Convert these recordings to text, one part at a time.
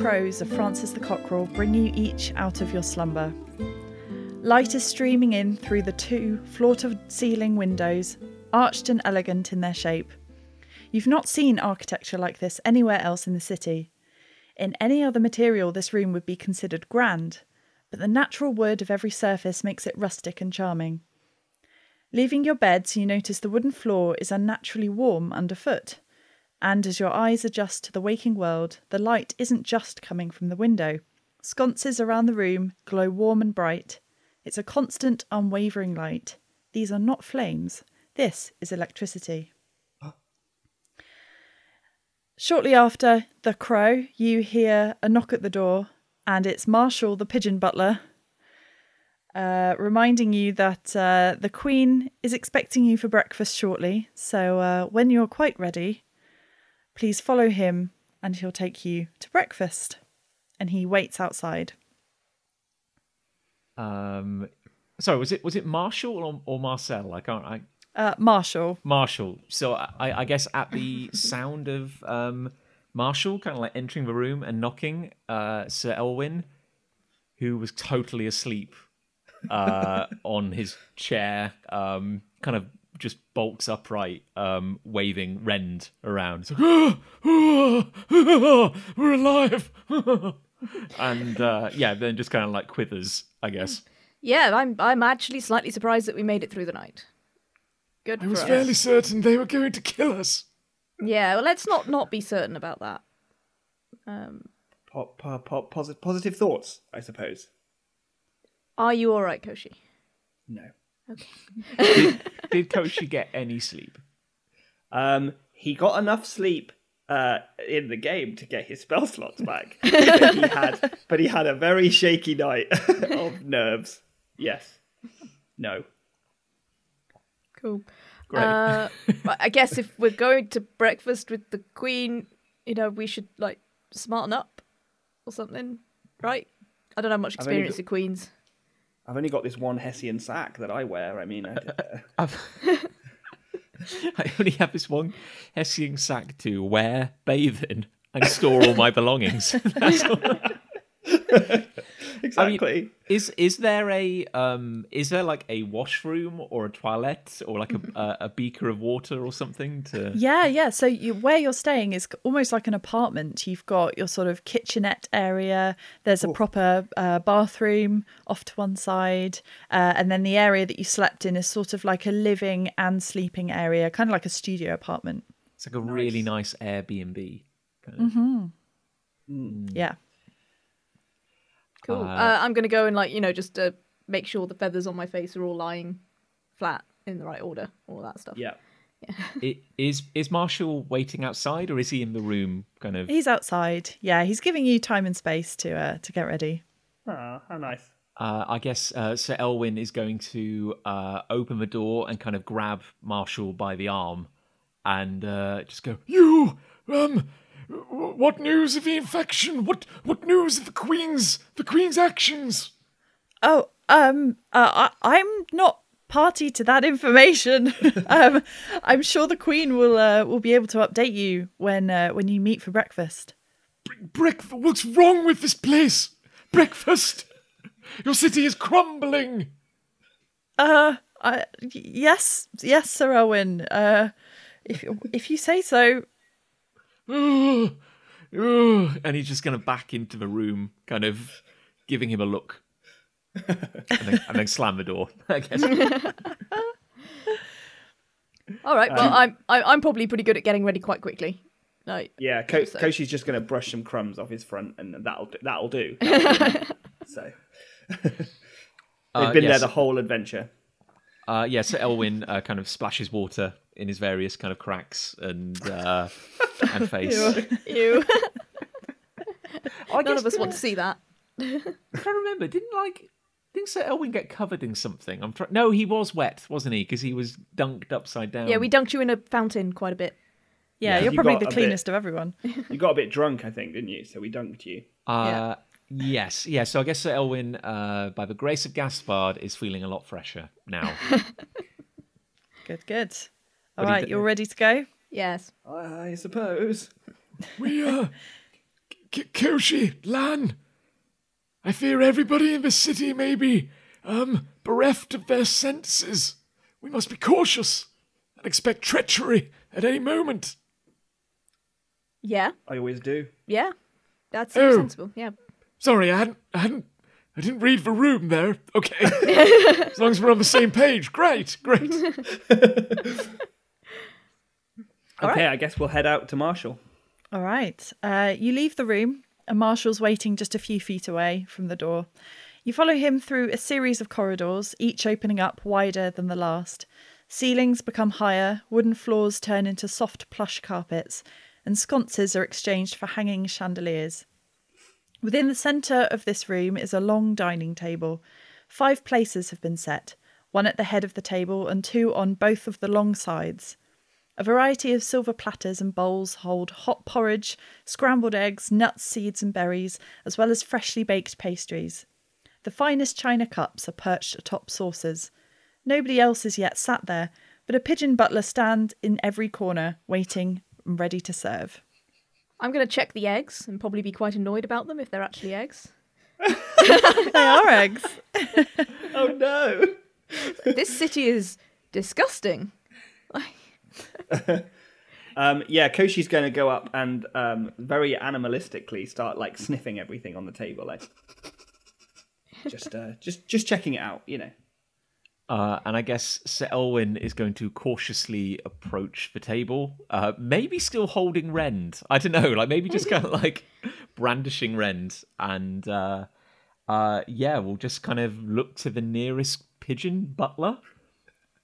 Crows of Francis the Cockerel bring you each out of your slumber. Light is streaming in through the two floor to ceiling windows, arched and elegant in their shape. You've not seen architecture like this anywhere else in the city. In any other material, this room would be considered grand, but the natural wood of every surface makes it rustic and charming. Leaving your beds, you notice the wooden floor is unnaturally warm underfoot, and as your eyes adjust to the waking world, the light isn't just coming from the window. Sconces around the room glow warm and bright. It's a constant, unwavering light. These are not flames, this is electricity. Shortly after the crow, you hear a knock at the door, and it's Marshall, the pigeon butler, uh, reminding you that uh, the Queen is expecting you for breakfast shortly. So uh, when you're quite ready, please follow him, and he'll take you to breakfast. And he waits outside. Um, sorry, was it was it Marshall or, or Marcel? I can't. I Uh, Marshall. Marshall. So I, I guess at the sound of um, Marshall kind of like entering the room and knocking, uh, Sir Elwyn, who was totally asleep uh, on his chair, um, kind of just bulks upright, um, waving Rend around. It's like, "Ah, ah, ah, we're alive. and uh, yeah, then just kind of like quivers, I guess. Yeah, I'm I'm actually slightly surprised that we made it through the night. Good I for was us. fairly certain they were going to kill us. Yeah, well, let's not not be certain about that. Um, Pop, pop, pop, positive thoughts, I suppose. are you all right, Koshi? No. Did, did Koshi get any sleep? Um, he got enough sleep uh, in the game to get his spell slots back, but he had, but he had a very shaky night of nerves. Yes. No. Cool. Great. Uh, I guess if we're going to breakfast with the Queen, you know, we should like smarten up or something, right? I don't have much experience with Queens. I've only got this one Hessian sack that I wear. I mean, I, uh, I've, I only have this one Hessian sack to wear, bathe in, and store all my belongings. All. exactly. Is is there a um is there like a washroom or a toilet or like a a, a beaker of water or something to Yeah, yeah. So you, where you're staying is almost like an apartment. You've got your sort of kitchenette area. There's a proper uh, bathroom off to one side, uh, and then the area that you slept in is sort of like a living and sleeping area, kind of like a studio apartment. it's like a really nice Airbnb. Kind of. Yeah. Cool. Uh, I'm gonna go and like you know just uh, make sure the feathers on my face are all lying flat in the right order, all that stuff. Yeah. I- Is is Marshall waiting outside or is he in the room kind of He's outside. Yeah, he's giving you time and space to uh, to get ready. Ah, how nice. Uh, I guess uh, Sir Elwyn is going to uh, open the door and kind of grab Marshall by the arm and uh, just go, You, um, w- what news of the infection? What what news of the Queen's the Queen's actions? Oh, um, uh, I, I'm not party to that information. um, I'm sure the Queen will uh, will be able to update you when uh, when you meet for breakfast. Breakfast. What's wrong with this place? Breakfast. Your city is crumbling. Uh, I, yes, yes, Sir Owen. Uh, if if you say so. Ugh. Ugh. and he's just going to back into the room, kind of giving him a look, and, then, and then slam the door. I guess. All right. Well, I'm I, I'm probably pretty good at getting ready quite quickly. Like, Yeah, Ko- So- Koshi's just going to brush some crumbs off his front, and that'll do, that'll do. so they've Uh, been there the whole adventure. Uh, yeah, so Elwyn uh, kind of splashes water in his various kind of cracks and uh, and face. ew. I None guess of us did want to see that. I'm trying to remember. Didn't like didn't Sir Elwin get covered in something? I'm trying. No, he was wet, wasn't he? Because he was dunked upside down. Yeah, we dunked you in a fountain quite a bit. Yeah, Yeah. you're You probably got the a bit- cleanest of everyone. You got a bit drunk, I think, didn't you? So we dunked you. Uh, Yes, yeah. So I guess Sir Elwin, uh, by the grace of Gaspard, is feeling a lot fresher now. Good, good. All What do you right, think? you're ready to go. Yes. I suppose. We are. K- Koshi, Lan, I fear everybody in the city may be, um, bereft of their senses. We must be cautious and expect treachery at any moment. Yeah, I always do. yeah. That's Oh. sensible. Yeah. Sorry, I hadn't, I hadn't, I didn't read the room there. Okay, as long as we're on the same page, great, great. Okay, I guess we'll head out to Marshall. All right. Uh, you leave the room, and Marshall's waiting just a few feet away from the door. You follow him through a series of corridors, each opening up wider than the last. Ceilings become higher, wooden floors turn into soft plush carpets, and sconces are exchanged for hanging chandeliers. Within the centre of this room is a long dining table. Five places have been set, one at the head of the table and two on both of the long sides. A variety of silver platters and bowls hold hot porridge, scrambled eggs, nuts, seeds, and berries, as well as freshly baked pastries. The finest china cups are perched atop saucers. Nobody else is yet sat there, but a pigeon butler stands in every corner, waiting and ready to serve. I'm going to check the eggs and probably be quite annoyed about them if they're actually eggs. They are eggs. Oh no! this city is disgusting. Um, yeah, Koshi's going to go up and um, very animalistically start like sniffing everything on the table, like just, uh, just, just checking it out. You know. Uh, and I guess Sir Elwyn is going to cautiously approach the table, uh, maybe still holding Rend. I don't know, like maybe just kind of like brandishing Rend, and uh, uh, yeah, we'll just kind of look to the nearest pigeon butler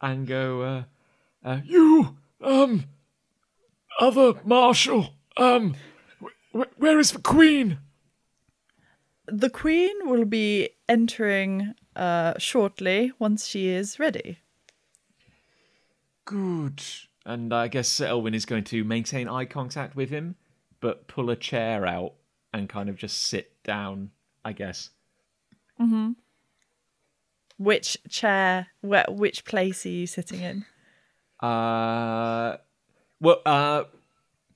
and go, uh, You, um, other marshal, um, wh- wh- where is the queen? The queen will be entering uh, shortly once she is ready. "Good." And I guess Elwin is going to maintain eye contact with him, but pull a chair out and kind of just sit down. I guess. Mhm which chair, where, which place are you sitting in? Uh, well, uh,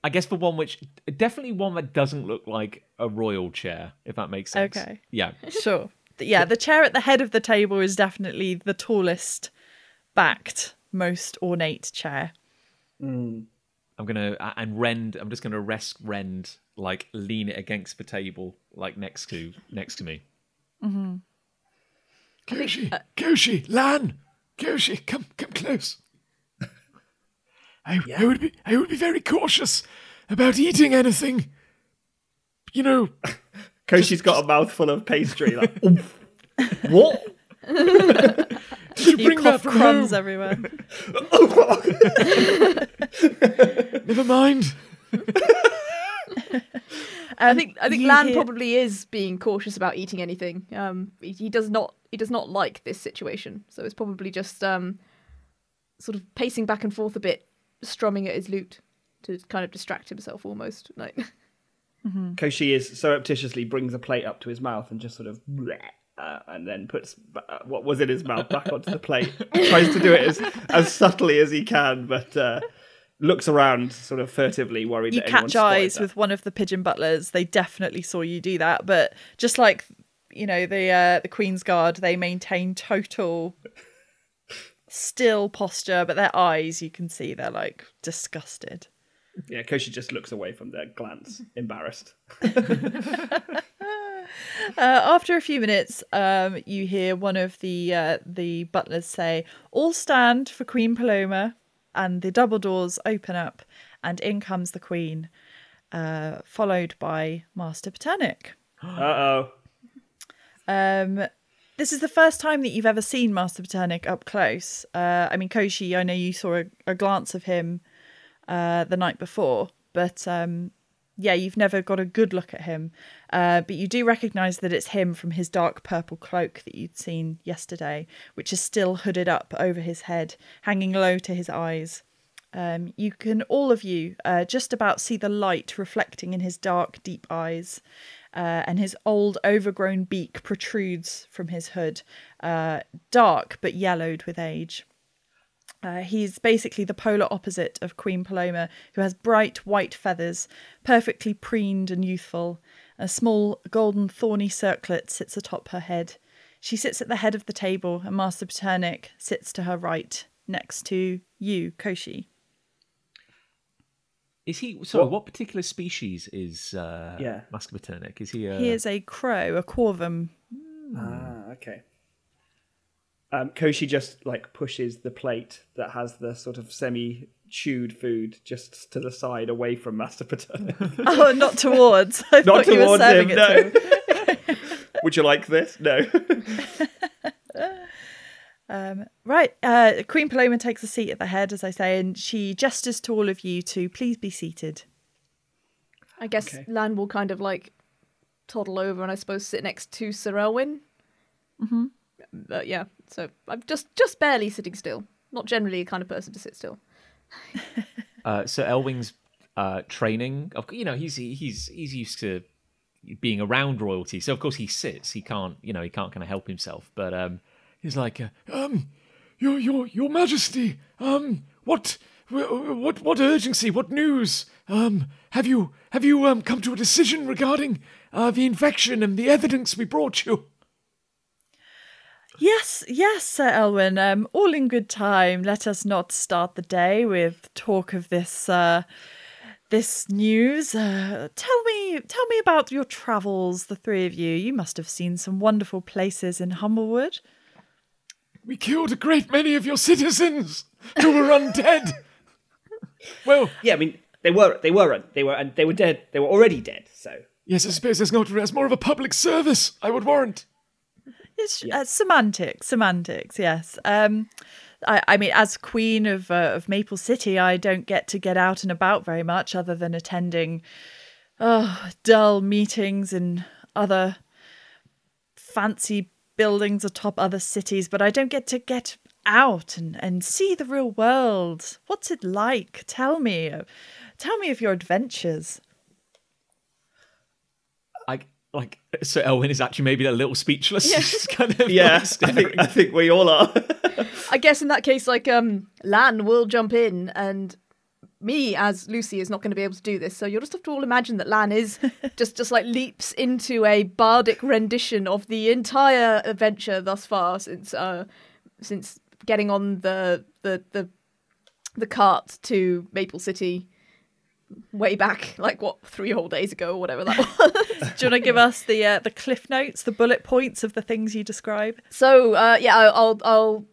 I guess the one which definitely one that doesn't look like a royal chair, if that makes sense. Okay. Yeah. Sure. Yeah, the chair at the head of the table is definitely the tallest, backed, most ornate chair. I'm gonna uh, and Rend. I'm just gonna rest Rend, like lean it against the table, like next to next to me. Koshi, Koshi, Lan, Koshi, come, come close. I, I would be, I would be very cautious about eating anything. You know, Koshi's got a mouthful of pastry. Like, what? did you You bring that cough from crumbs home? everywhere. Never mind. I think I think Lan hear- probably is being cautious about eating anything. Um, he, he does not he does not like this situation, so it's probably just um, sort of pacing back and forth a bit, strumming at his lute to kind of distract himself almost. Like Koshi is surreptitiously brings a plate up to his mouth and just sort of bleh, uh, and then puts uh, what was in his mouth back onto the plate. Tries to do it as as subtly as he can, but uh, looks around sort of furtively, worried You that anyone's catch eyes spotted with one of the pigeon butlers. They definitely saw you do that, but just like you know the uh, the Queen's Guard, they maintain total still posture, but their eyes, you can see they're like disgusted. Yeah, Koshi just looks away from their glance, embarrassed. Uh, after a few minutes, um, you hear one of the uh, the butlers say, "All stand for Queen Paloma," and the double doors open up, and in comes the Queen, uh, followed by Master Botanic. Uh oh. Um, this is the first time that you've ever seen Master Botanic up close. Uh, I mean, Koshi, I know you saw a, a glance of him uh, the night before, but um, yeah, you've never got a good look at him. Uh, but you do recognise that it's him from his dark purple cloak that you'd seen yesterday, which is still hooded up over his head, hanging low to his eyes. Um, you can all of you uh, just about see the light reflecting in his dark, deep eyes, uh, and his old, overgrown beak protrudes from his hood, uh, dark but yellowed with age. Uh, he's basically the polar opposite of Queen Paloma, who has bright white feathers, perfectly preened and youthful, A small golden thorny circlet sits atop her head. She sits at the head of the table, and Master Paternic sits to her right, next to you, Koshi. Is he? Sorry, What- what, particular species is uh, Yeah. Master Is he? A, He is a crow, a corvum. Ah, okay. Um, Koshi just like pushes the plate that has the sort of semi-chewed food just to the side, away from Master Paterno. Oh, not towards. I Not thought you were towards serving him. it to No. him. Would you like this? No. Um, right. Uh, Queen Paloma takes a seat at the head, as I say, and she gestures to all of you to please be seated. I guess Okay. Lan will kind of like toddle over and I suppose sit next to Sir Elwyn. Mm-hmm. But yeah, so I'm just just barely sitting still. Not generally a kind of person to sit still. Uh, so Elwyn's uh, training, of you know, he's he's he's used to being around royalty, so of course he sits. He can't, you know, he can't kind of help himself. But um, he's like, uh, Um, your your your Majesty. Um, what what what urgency? What news? Um, have you have you um come to a decision regarding uh the infection and the evidence we brought you? Yes, yes, Sir Elwyn. Um, all in good time. Let us not start the day with talk of this uh, this news. Uh, tell me, tell me about your travels. The three of you. You must have seen some wonderful places in Humblewood. We killed a great many of your citizens who were undead. well, yeah, I mean they were they were they were and they were dead. They were already dead. So yes, I suppose there's not. There's more of a public service. I would warrant. It's uh, semantics, semantics. Yes. Um, I, I mean, as Queen of uh, of Maple City, I don't get to get out and about very much, other than attending oh, dull meetings and other fancy buildings atop other cities. But I don't get to get out and, and see the real world. What's it like? Tell me. Tell me of your adventures. I like. So Elwin is actually maybe a little speechless. Just kind of yeah, like I think I think we all are. I guess in that case, like um, Lan will jump in, and me as Lucy is not going to be able to do this. So you'll just have to all imagine that Lan is just just like leaps into a bardic rendition of the entire adventure thus far since uh since getting on the the the the cart to Maple City way back like what three whole days ago or whatever that was. Do you want to give us the uh, the cliff notes, the bullet points of the things you describe? So uh, yeah, I'll, I'll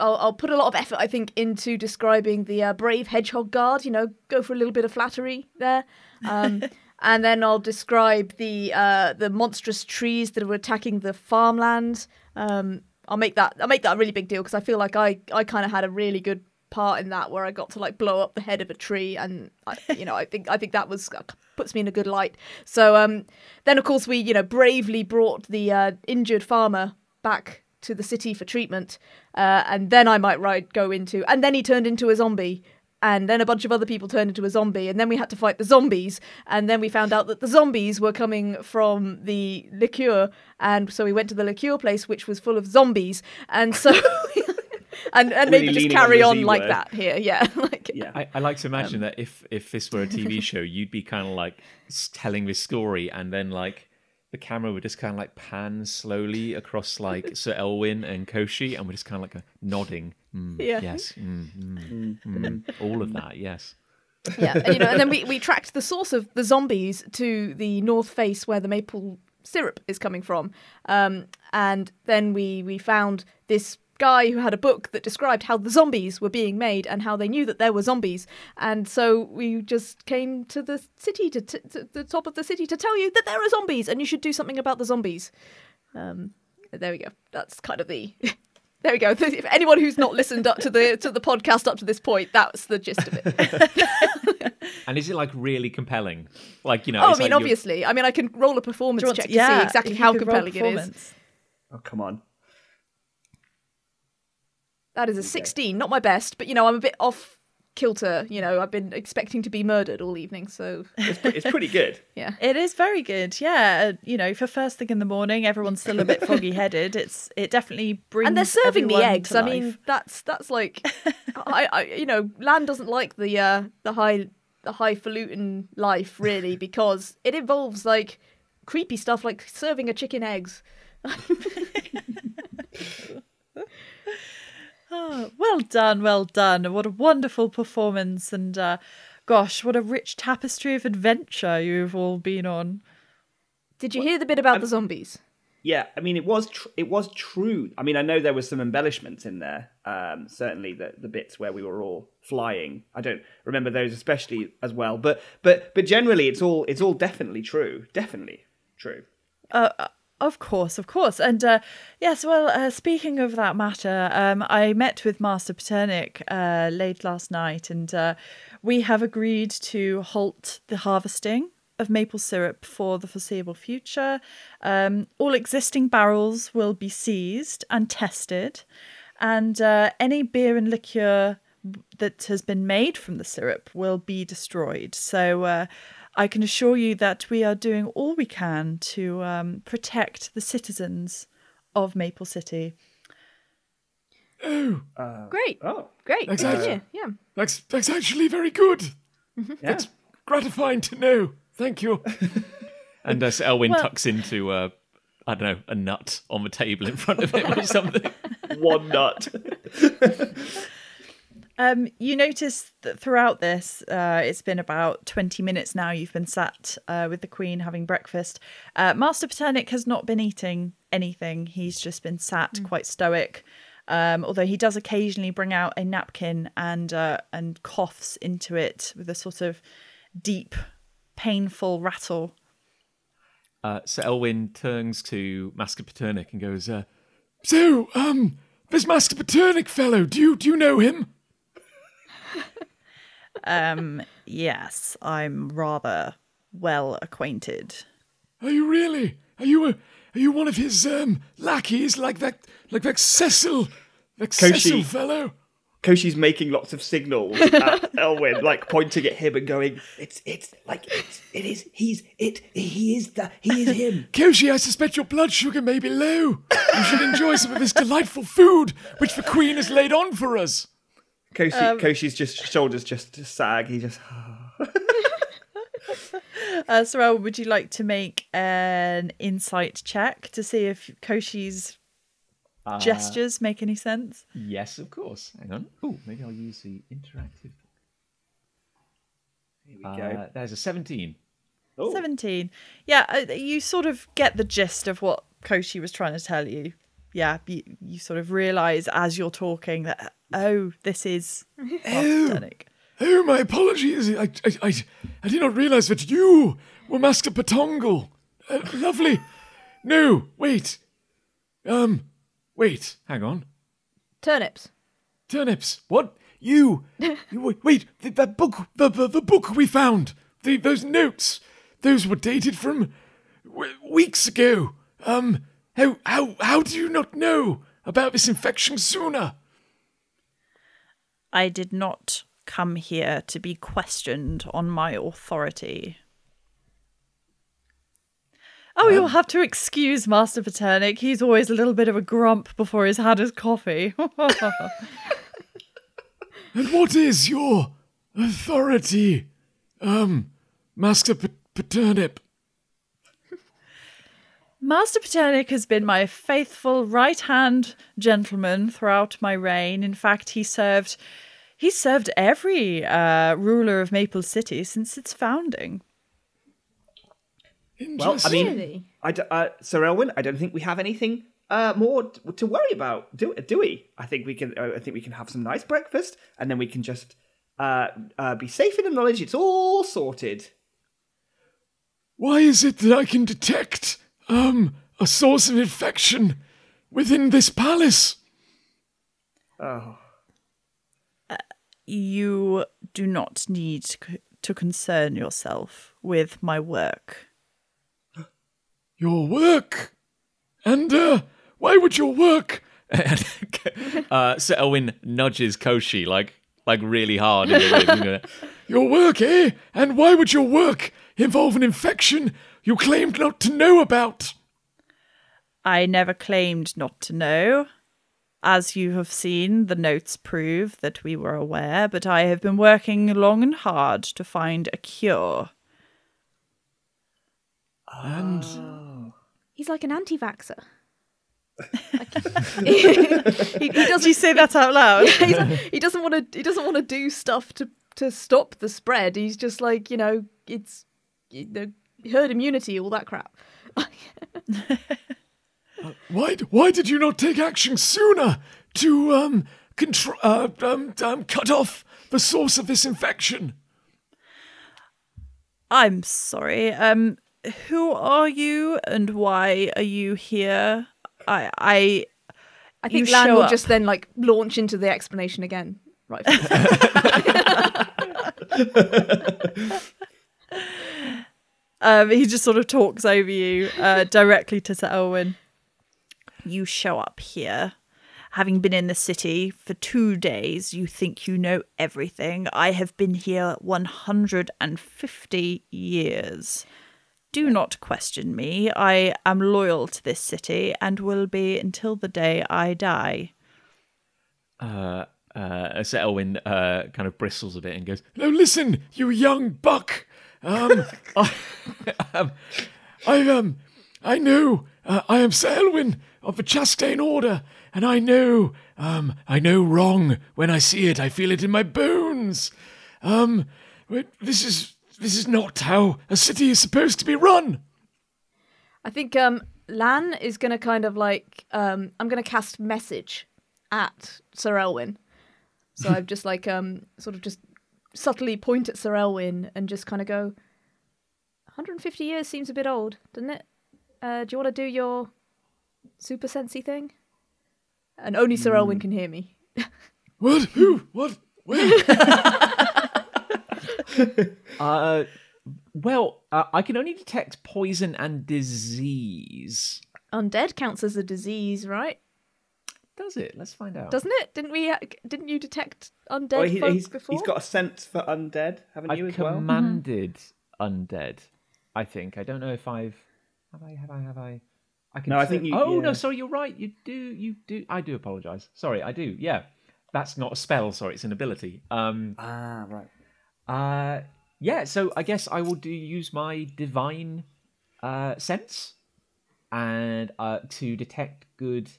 I'll I'll put a lot of effort, I think, into describing the uh, brave hedgehog guard. You know, go for a little bit of flattery there, um, and then I'll describe the uh, the monstrous trees that were attacking the farmland. Um, I'll make that I'll make that a really big deal because I feel like I I kind of had a really good part in that where I got to like blow up the head of a tree and I, you know I think I think that was uh, puts me in a good light. So um, then of course we you know bravely brought the uh, injured farmer back to the city for treatment, uh, and then I might right go into and then he turned into a zombie. And then a bunch of other people turned into a zombie, and then we had to fight the zombies. And then we found out that the zombies were coming from the liqueur, and so we went to the liqueur place, which was full of zombies. And so, and and Really maybe just leaning on carry on like word. that here, yeah, like yeah. I, I like to imagine that if if this were a TV show, you'd be kind of like telling this story, and then like the camera would just kind of like pan slowly across like Sir Elwin and Koshi, and we're just kind of like nodding. Mm, Yeah. Yes. Mm, mm, mm, all of that. Yes. yeah, and, you know, and then we, we tracked the source of the zombies to the north face where the maple syrup is coming from, um, and then we we found this guy who had a book that described how the zombies were being made and how they knew that there were zombies, and so we just came to the city to, t- to the top of the city to tell you that there are zombies and you should do something about the zombies. Um, there we go. That's kind of the. There we go. If anyone who's not listened up to the to the podcast up to this point, that's the gist of it. And is it like really compelling? Like you know. Oh, I mean, like you're- obviously. I mean, I can roll a performance Do you want check to- to, see exactly if you how could roll compelling it is. performance. Oh come on. That is a 16, not my best, but you know, I'm a bit off kilter. You know, I've been expecting to be murdered all evening, so It's, it's pretty good. yeah. It is very good, yeah. Uh, you know, for first thing in the morning, everyone's still a bit foggy headed. It's it definitely brings. And they're serving me eggs. to I mean, that's that's like, I, I you know, Lan doesn't like the uh the high the highfalutin life really because it involves like creepy stuff like serving a chicken eggs. Oh, well done, well done. What a wonderful performance. And uh, gosh, what a rich tapestry of adventure you've all been on. Did you hear the bit about the zombies? Yeah, I mean it was tr- it was true. I mean I know there was some embellishments in there. Um, certainly the the bits where we were all flying. I don't remember those especially as well. But but but generally it's all it's all definitely true. Definitely true. Uh, of course, of course. And uh, yes, well, uh, speaking of that matter, um, I met with Master Paternic uh, late last night, and uh, we have agreed to halt the harvesting of maple syrup for the foreseeable future. Um, all existing barrels will be seized and tested, and uh, any beer and liqueur that has been made from the syrup will be destroyed. So uh, I can assure you that we are doing all we can to um, protect the citizens of Maple City. Oh, Great, Oh, great, good Exactly. to. Yeah. that's that's actually very good. yeah. Gratifying to know. Thank you. And as Sir Elwin Well- tucks into, uh, I don't know, a nut on the table in front of him or something. One nut. Um, you notice that throughout this, uh, it's been about 20 minutes now. You've been sat uh, with the Queen having breakfast. Uh, Master Paternic has not been eating anything, he's just been sat quite stoic. Um, although he does occasionally bring out a napkin and uh, and coughs into it with a sort of deep, painful rattle. Uh, Sir Elwin turns to Master Paternic and goes, uh, So, um, this Master Paternic fellow, do you do you know him? Um, yes, I'm rather well acquainted. Are you really? Are you a are you one of his um lackeys like that like that Cecil that Cecil fellow? Koshi's making lots of signals at Elwin, like pointing at him and going, "It's it's like it's it is he's it he is the he is him." Koshi, I suspect your blood sugar may be low. You should enjoy some of this delightful food which the Queen has laid on for us. Koshi Koshi's just shoulders just sag. He just Uh, Sorrel, would you like to make an insight check to see if Koshi's gestures make any sense? Yes, of course. Hang on. Oh, maybe I'll use the interactive. here we Uh, go. there's a 17. Oh. 17. Yeah, uh, you sort of get the gist of what Koshi was trying to tell you. Yeah, you, you sort of realize as you're talking that, oh, this is Oh. Oh, my apologies. I, I, I, I did not realize that you were Master Patongle. Uh, lovely. No, wait. Um, wait. Hang on. Turnips. Turnips. What? You? you wait, wait. The, that book. The, the the book we found. The, those notes. Those were dated from w- weeks ago. Um. How how how do you not know about this infection sooner? I did not come here to be questioned on my authority. Oh, you'll have to excuse Master Paternic. He's always a little bit of a grump before he's had his coffee. And what is your authority, um, Master P- Paternip? Master Paternic has been my faithful right hand gentleman throughout my reign. In fact, he served he served every uh, ruler of Maple City since its founding. Well, I mean, I d- uh, Sir Elwin, I don't think we have anything uh, more t- to worry about, do do we? I think we can. Uh, I think we can have some nice breakfast, and then we can just uh, uh, be safe in the knowledge it's all sorted. Why is it that I can detect, um, a source of infection within this palace? Oh, You do not need to- to concern yourself with my work. Your work? And, uh, why would your work? And uh, Sir Elwin nudges Koshi like like really hard. In the ribs, and go, Your work, eh? And why would your work involve an infection you claimed not to know about? I never claimed not to know. As you have seen, the notes prove that we were aware, but I have been working long and hard to find a cure. And oh. He's like an anti-vaxxer. He, he Did you doesn't. say that out loud? he's- he doesn't want to. He doesn't want to do stuff to to stop the spread. He's just like you know, it's you know, herd immunity, all that crap. why why did you not take action sooner to um control uh, um, um cut off the source of this infection? I'm sorry. Um, who are you and why are you here? I, I, I think Lan will up. just then like launch into the explanation again. Right. from the start. um, he just sort of talks over you uh, directly to Sir Elwyn. You show up here, having been in the city for two days. You think you know everything. I have been here 150 years. Do not question me. I am loyal to this city and will be until the day I die. Uh, uh, Sir Elwyn uh, kind of bristles a bit and goes, No, listen, you young buck. Um, I, um, I um, I know. Uh, I am Sir Elwyn of the Chastain Order, and I know. Um, I know wrong when I see it. I feel it in my bones. Um, this is this is not how a city is supposed to be run. I think um, Lan is going to kind of like um, I'm going to cast message at Sir Elwyn. So I've just like um, sort of just subtly point at Sir Elwyn and just kind of go. 150 years seems a bit old, doesn't it? Uh, do you want to do your super sensey thing? And only Sir Elwyn can hear me. What? Who? What? Where? uh, well, uh, I can only detect poison and disease. Undead counts as a disease, right? Does it? Let's find out. Doesn't it? Didn't we? Didn't you detect undead Well, he, he's, before? He's got a sense for undead, haven't you, I've as well? commanded undead. I think. I don't know if I've. Have I? Have I? Have I? I can. No, I think you- Oh yeah. no, sorry, you're right. You do. You do. I do apologize. Sorry, I do. Yeah, that's not a spell. Sorry, it's an ability. Um. Ah, right. Uh. Yeah. So I guess I will do use my divine uh sense, and uh to detect good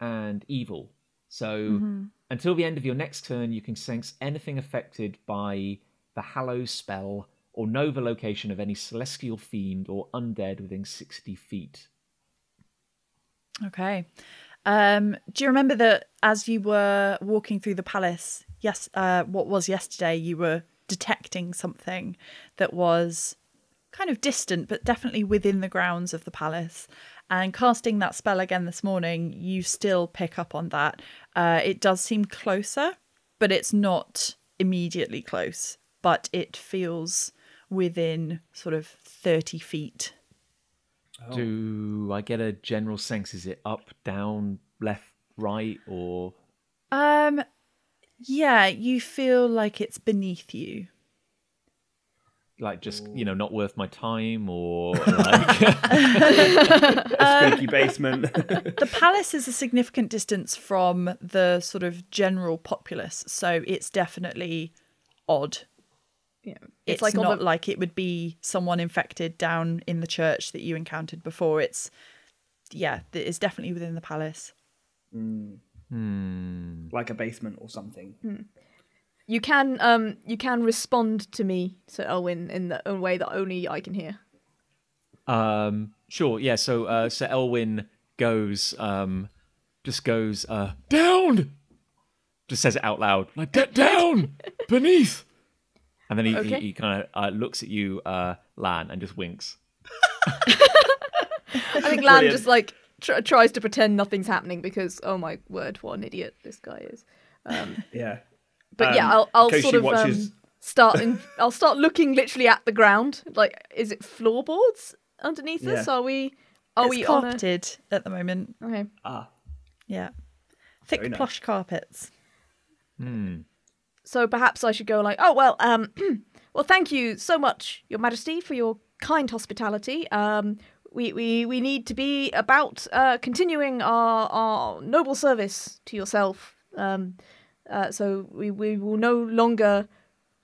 and evil. So until the end of your next turn, you can sense anything affected by the Hallow spell or know the location of any celestial fiend or undead within 60 feet. Okay. Um, do you remember that as you were walking through the palace, yes, uh, what was yesterday, you were detecting something that was kind of distant, but definitely within the grounds of the palace. And casting that spell again this morning, you still pick up on that. Uh, it does seem closer, but it's not immediately close, but it feels within sort of 30 feet. Do I get a general sense? Is it up, down, left, right, or. Um, yeah, you feel like it's beneath you. Like just you know, not worth my time, or like A uh, spooky basement. The palace is a significant distance from the sort of general populace, so it's definitely odd. yeah. It's, It's, like not the like it would be someone infected down in the church that you encountered before. It's yeah, it's definitely within the palace. Mm. Hmm. like a basement or something. Hmm. You can um you can respond to me, Sir Elwin, in the, a way that only I can hear. Um, sure, yeah. So, uh, Sir Elwin goes, um, just goes, uh, Down! just says it out loud, Like that down! Beneath! and then he, Okay. he, he kind of uh, looks at you, uh, Lan, and just winks. I think Lan Brilliant. just like tr- tries to pretend nothing's happening because oh my word, what an idiot this guy is. Um, Yeah. But yeah, Um, I'll I'll sort of watches- um, start in, I'll start looking literally at the ground. Like, is it floorboards underneath us? Are we are it's we on a... carpeted at the moment. Okay. Ah. Yeah, thick nice. plush carpets. Hmm. So perhaps I should go like, oh well, um, well, thank you so much, Your Majesty, for your kind hospitality. Um, we we we need to be about uh, continuing our our noble service to yourself. Um, uh, so we we will no longer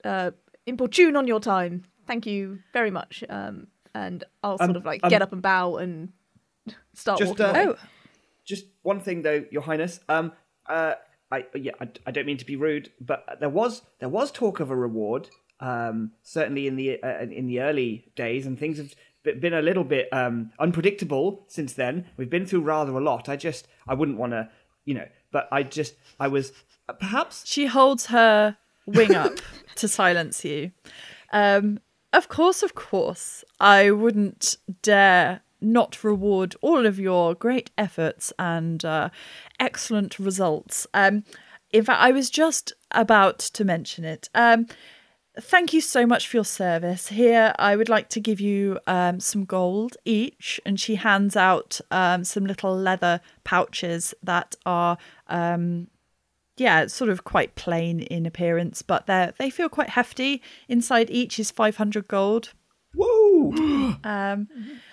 uh, importune on your time. Thank you very much um, and I'll sort Um, of like um, get up and bow and start just, walking uh. Oh, Just one thing though, Your Highness. Um, uh, I yeah, I, I don't mean to be rude, but there was there was talk of a reward. Um, certainly in the uh, in the early days, and things have been a little bit um unpredictable since then. We've been through rather a lot. I just I wouldn't want to, you know, but I just I was perhaps She holds her wing up to silence you. Um, of course, of course, I wouldn't dare not reward all of your great efforts and uh, excellent results. Um, in fact, I was just about to mention it. Um, thank you so much for your service. Here, I would like to give you um, some gold each. And she hands out um, some little leather pouches that are um, yeah, it's sort of quite plain in appearance, but they they feel quite hefty. Inside each is five hundred gold. Whoa! Um,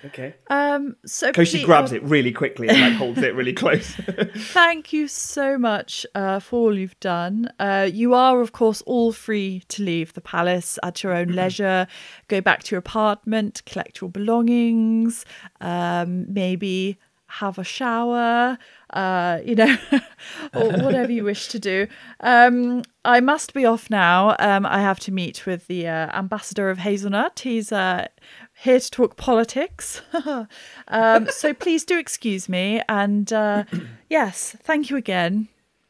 okay. um, so please- grabs it really quickly and like holds it really close. Thank you so much uh, for all you've done. Uh, you are, of course, all free to leave the palace at your own leisure. Go back to your apartment, collect your belongings, um, maybe have a shower, uh, you know, or whatever you wish to do. Um, I must be off now. Um, I have to meet with the uh, ambassador of Hazelnut. He's uh, here to talk politics. um, so please do excuse me. And uh, yes, thank you again.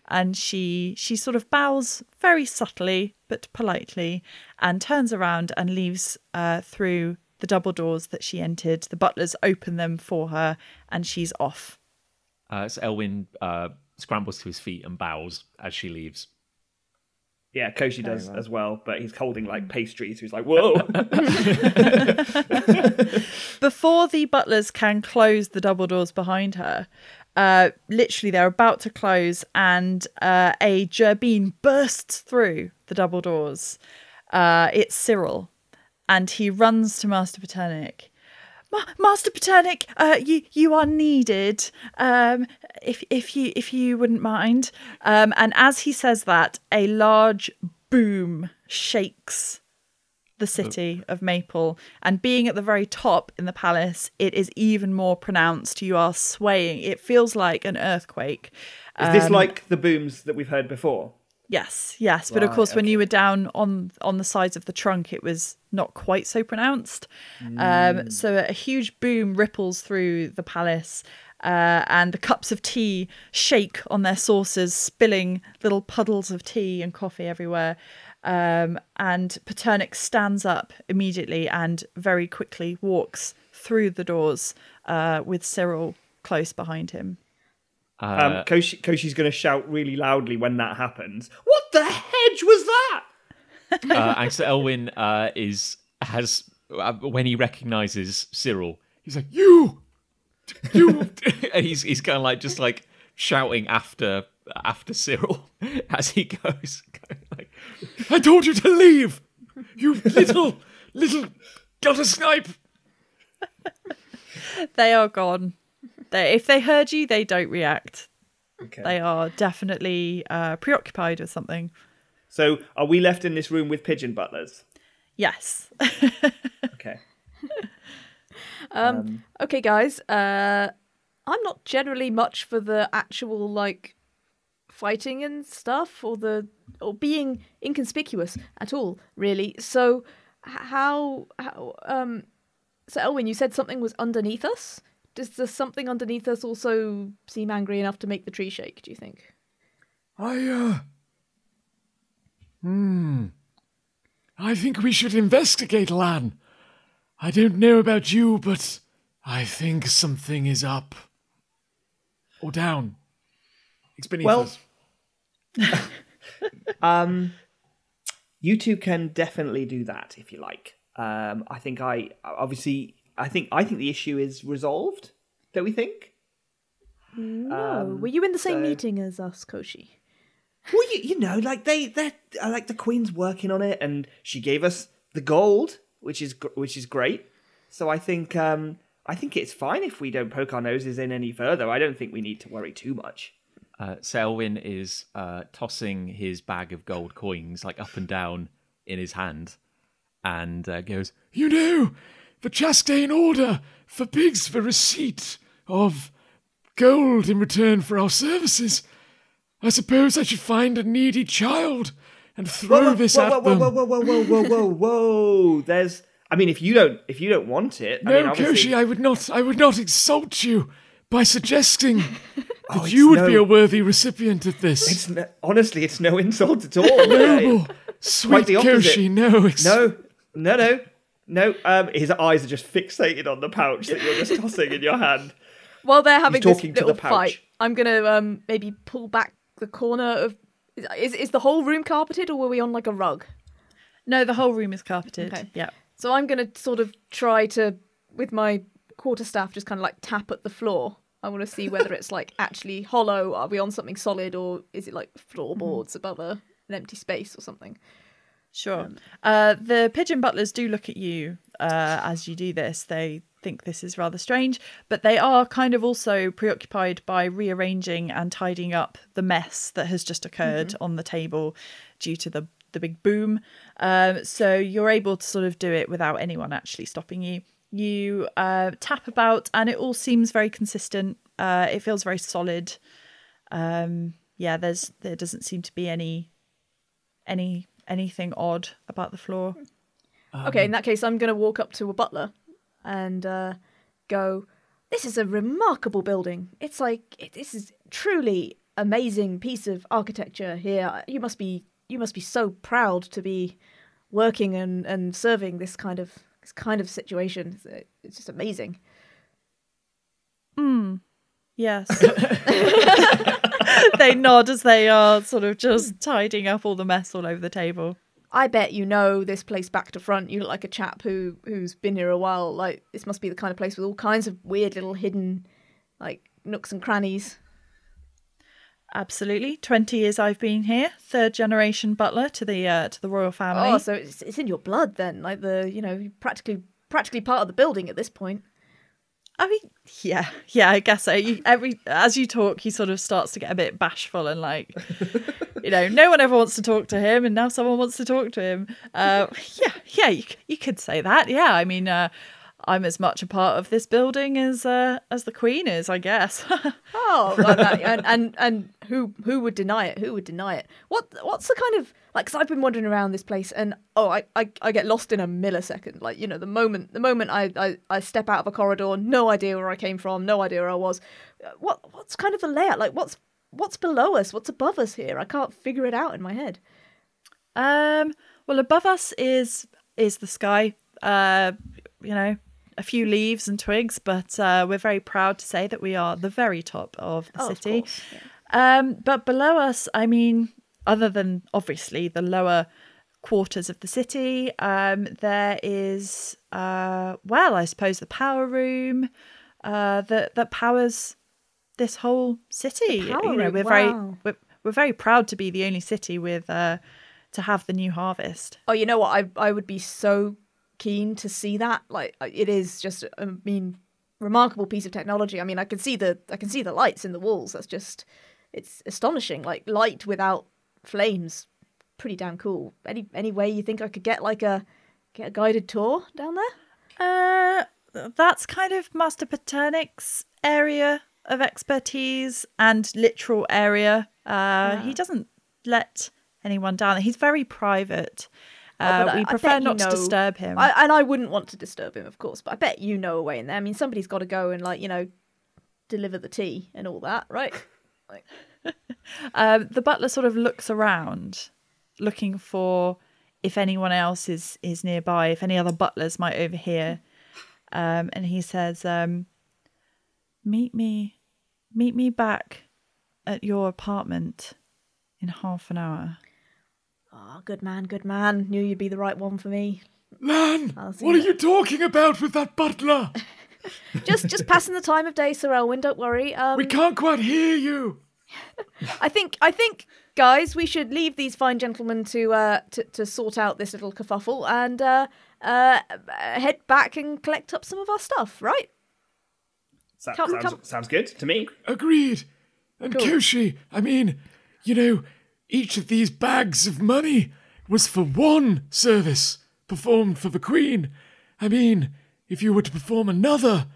And she she sort of bows very subtly but politely and turns around and leaves uh, through the double doors that she entered. The butlers open them for her and she's off. Uh, so Elwin uh, scrambles to his feet and bows as she leaves. yeah, Koshi does as well, but he's holding like pastries. So he's like, whoa. before the butlers can close the double doors behind her, uh, literally they're about to close, and uh, a jerbeen bursts through the double doors. Uh, it's Cyril, and he runs to Master Paternic. Ma- Master Paternic, uh, you you are needed. Um, if if you if you wouldn't mind. Um, and as he says that, a large boom shakes the city of Maple, and being at the very top in the palace, it is even more pronounced. You are swaying. It feels like an earthquake. Is this like the booms that we've heard before? Yes, yes, but of Right, course, when you were down on on the sides of the trunk, it was not quite so pronounced. Um, so a huge boom ripples through the palace, uh, and the cups of tea shake on their saucers, spilling little puddles of tea and coffee everywhere. Um, and Paternic stands up immediately and very quickly walks through the doors uh, with Cyril close behind him. Um, Uh, Koshi, Koshi's going to shout really loudly when that happens. What the hedge was that? uh, and so Elwin uh, is has uh, when he recognizes Cyril, He's like, You! You! and he's he's kind of like just like shouting after after Cyril as he goes, like, I told you to leave! You little, little gutter snipe! They are gone. They, if they heard you, they don't react. Okay. They are definitely uh, preoccupied with something. So are we left in this room with pigeon butlers? Yes. Okay. Um, okay, guys. Uh, I'm not generally much for the actual like fighting and stuff, or the or being inconspicuous at all, really. So, how how um, so Elwin, you said something was underneath us. Does the something underneath us also seem angry enough to make the tree shake? Do you think? I, uh. Hmm. I think we should investigate, Lan. I don't know about you, but I think something is up. Or down. It's beneath Well- us. Um, you two can definitely do that if you like. Um, I think I obviously I think I think the issue is resolved. Don't we think? No. Were you in the same so- meeting as us, Koshi? Well, you, you know, like they they like the Queen's working on it, and she gave us the gold, which is which is great. So I think um I think it's fine if we don't poke our noses in any further. I don't think we need to worry too much. uh, so Elwyn is uh, tossing his bag of gold coins like up and down in his hand, and uh, goes, You know, the Chastain order forbids the receipt of gold in return for our services. I suppose I should find a needy child and throw whoa, this whoa, at whoa, them. whoa, whoa, whoa, whoa, whoa, whoa, whoa! There's, I mean, if you don't, if you don't want it, I No, mean, obviously, Koshi, I would not. I would not insult you by suggesting that Oh, you would be a worthy recipient of this. It's no, honestly, it's no insult at all. Noble, sweet. Koshi, no, ex- No, no, no, no. Um, his eyes are just fixated on the pouch that you're just tossing in your hand. While they're having this talking to little the pouch. fight, I'm gonna um maybe pull back the corner of. Is is the whole room carpeted or were we on like a rug? No, the whole room is carpeted. Okay. Yeah. So I'm gonna sort of try to, with my quarterstaff, just kind of like tap at the floor. I want to see whether it's like actually hollow. Are we on something solid, or is it like floorboards above a, an empty space or something? Sure. uh, the pigeon butlers do look at you uh, as you do this. They think this is rather strange, but they are kind of also preoccupied by rearranging and tidying up the mess that has just occurred on the table due to the the big boom. Um, so you're able to sort of do it without anyone actually stopping you. You uh, tap about, and it all seems very consistent. Uh, it feels very solid. Um, yeah, there's there doesn't seem to be any any anything odd about the floor. Um, okay, in that case, I'm going to walk up to a butler and uh, go, This is a remarkable building. It's like, it, this is truly amazing piece of architecture here. You must be, you must be so proud to be working and, and serving this kind of, this kind of situation. It's, uh, it's just amazing. Hmm. Yes. they nod as they are sort of just tidying up all the mess all over the table. I bet you know this place back to front. You look like a chap who who's been here a while. Like this must be the kind of place with all kinds of weird little hidden, like nooks and crannies. Absolutely. 20 years I've been here, third generation butler to the uh, to the royal family. Oh, so it's, it's in your blood then, like the you know practically practically part of the building at this point. I mean, yeah, yeah, I guess so. You, every as you talk, he sort of starts to get a bit bashful and like, you know, no one ever wants to talk to him, and now someone wants to talk to him. Uh, yeah, yeah, you, you could say that. Yeah, I mean, uh, I'm as much a part of this building as uh, as the queen is, I guess. Oh, well, that- and and and who who would deny it? Who would deny it? What what's the kind of like? Cause I've been wandering around this place, and oh, I, I I get lost in a millisecond. Like you know, the moment the moment I, I I step out of a corridor, no idea where I came from, no idea where I was. What what's kind of the layout? Like what's what's below us? What's above us here? I can't figure it out in my head. Um, well, above us is is the sky. Uh, you know, a few leaves and twigs, but uh, we're very proud to say that we are the very top of the Oh, of city. course, yeah. Um, but below us, I mean, other than obviously the lower quarters of the city, um, there is, uh, well, I suppose the power room uh, that that powers this whole city. power you know, room, we're wow. very we're, we're very proud to be the only city with uh, to have the new harvest. Oh, you know what? I I would be so keen to see that. Like uh, it is just, I mean, remarkable piece of technology. I mean, I can see the I can see the lights in the walls. That's just, it's astonishing. Like light without flames, pretty damn cool. Any any way you think I could get like a get a guided tour down there? Uh, that's kind of Master Paternic's area of expertise and literal area. Uh, He doesn't let anyone down. there. He's very private. Uh, Oh, but I- we prefer you not to disturb him. I, and I wouldn't want to disturb him, of course. But I bet you know a way in there. I mean, somebody's got to go and like you know, deliver the tea and all that, right? Like, Um, the butler sort of looks around, looking for if anyone else is is nearby, if any other butlers might overhear. Um, and he says, um, "Meet me, meet me back at your apartment in half an hour." oh, good man, good man. Knew you'd be the right one for me. Lan, what are you. you talking about with that butler? just just passing the time of day, Sir Elwyn. Don't worry. Um, We can't quite hear you. I think I think guys, we should leave these fine gentlemen to uh to, to sort out this little kerfuffle and uh uh head back and collect up some of our stuff, right? So- Come- sounds, come. sounds good to me. Agreed. And Cool. Koshi, I mean, you know, each of these bags of money was for one service performed for the Queen. I mean, if you were to perform another,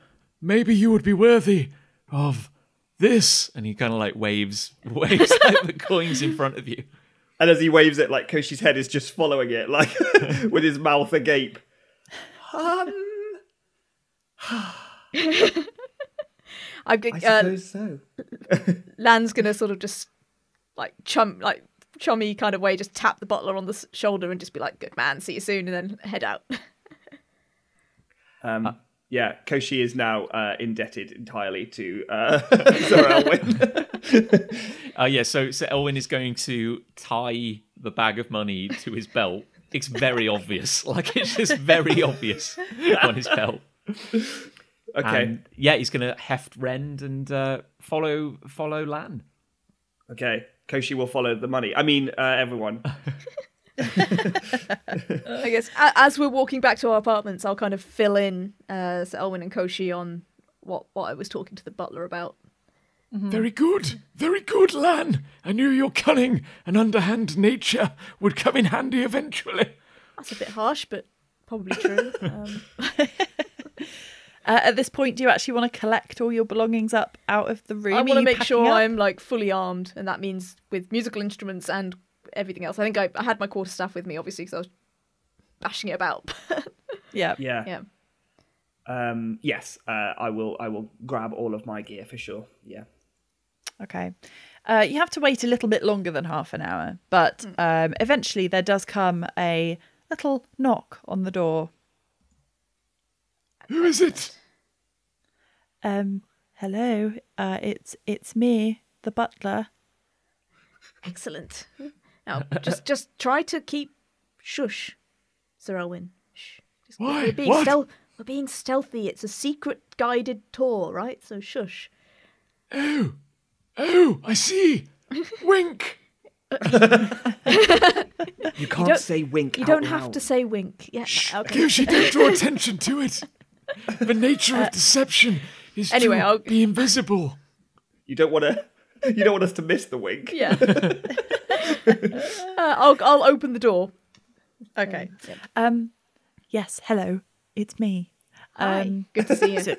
maybe you would be worthy of this. And he kind of like waves, waves like the coins in front of you. And as he waves it, like Koshi's head is just following it, like with his mouth agape. Um, I'm I uh, suppose so. Lan's gonna sort of just like chum like chummy kind of way, just tap the butler on the shoulder and just be like, "Good man, see you soon," and then head out. Um, yeah, Koshi is now uh, indebted entirely to uh, Sir Elwyn. Uh, yeah, so, so Elwyn is going to tie the bag of money to his belt. It's very obvious. Like, it's just very obvious on his belt. okay, And yeah, he's going to heft Rend and uh, follow follow Lan. okay. Koshi will follow the money. I mean, uh, everyone. I guess as we're walking back to our apartments, I'll kind of fill in uh, Sir Elwyn and Koshi on what what I was talking to the butler about. Very good, very good, Lan. I knew your cunning and underhand nature would come in handy eventually. That's a bit harsh, but probably true. Um, Uh, at this point, do you actually want to collect all your belongings up out of the room? I want to make sure up? I'm like fully armed, and that means with musical instruments and everything else. I think I, I had my quarter staff with me, obviously, because I was bashing it about. Yeah. Yeah. yeah. Um, yes, uh, I will. I will grab all of my gear for sure. Yeah. Okay. Uh, you have to wait a little bit longer than half an hour, but um, eventually there does come a little knock on the door. Who is it? Um, hello, uh, it's it's me, the butler. Excellent. Now, just just try to keep shush, Sir Elwyn. Shh. Just, Why? We're being What? stealth. We're being stealthy. It's a secret guided tour, right? So shush. Oh, oh, I see. Wink. You can't don't- say wink. You out don't have to say wink. Yeah. Okay. Yoshi, don't draw attention to it. The nature of uh, deception is anyway, to I'll- be invisible. You don't want to. You don't want us to miss the wink. Yeah. uh, I'll I'll open the door. Okay. Yeah. Um, yes, hello, it's me. Hi. Um, Good to see you. so-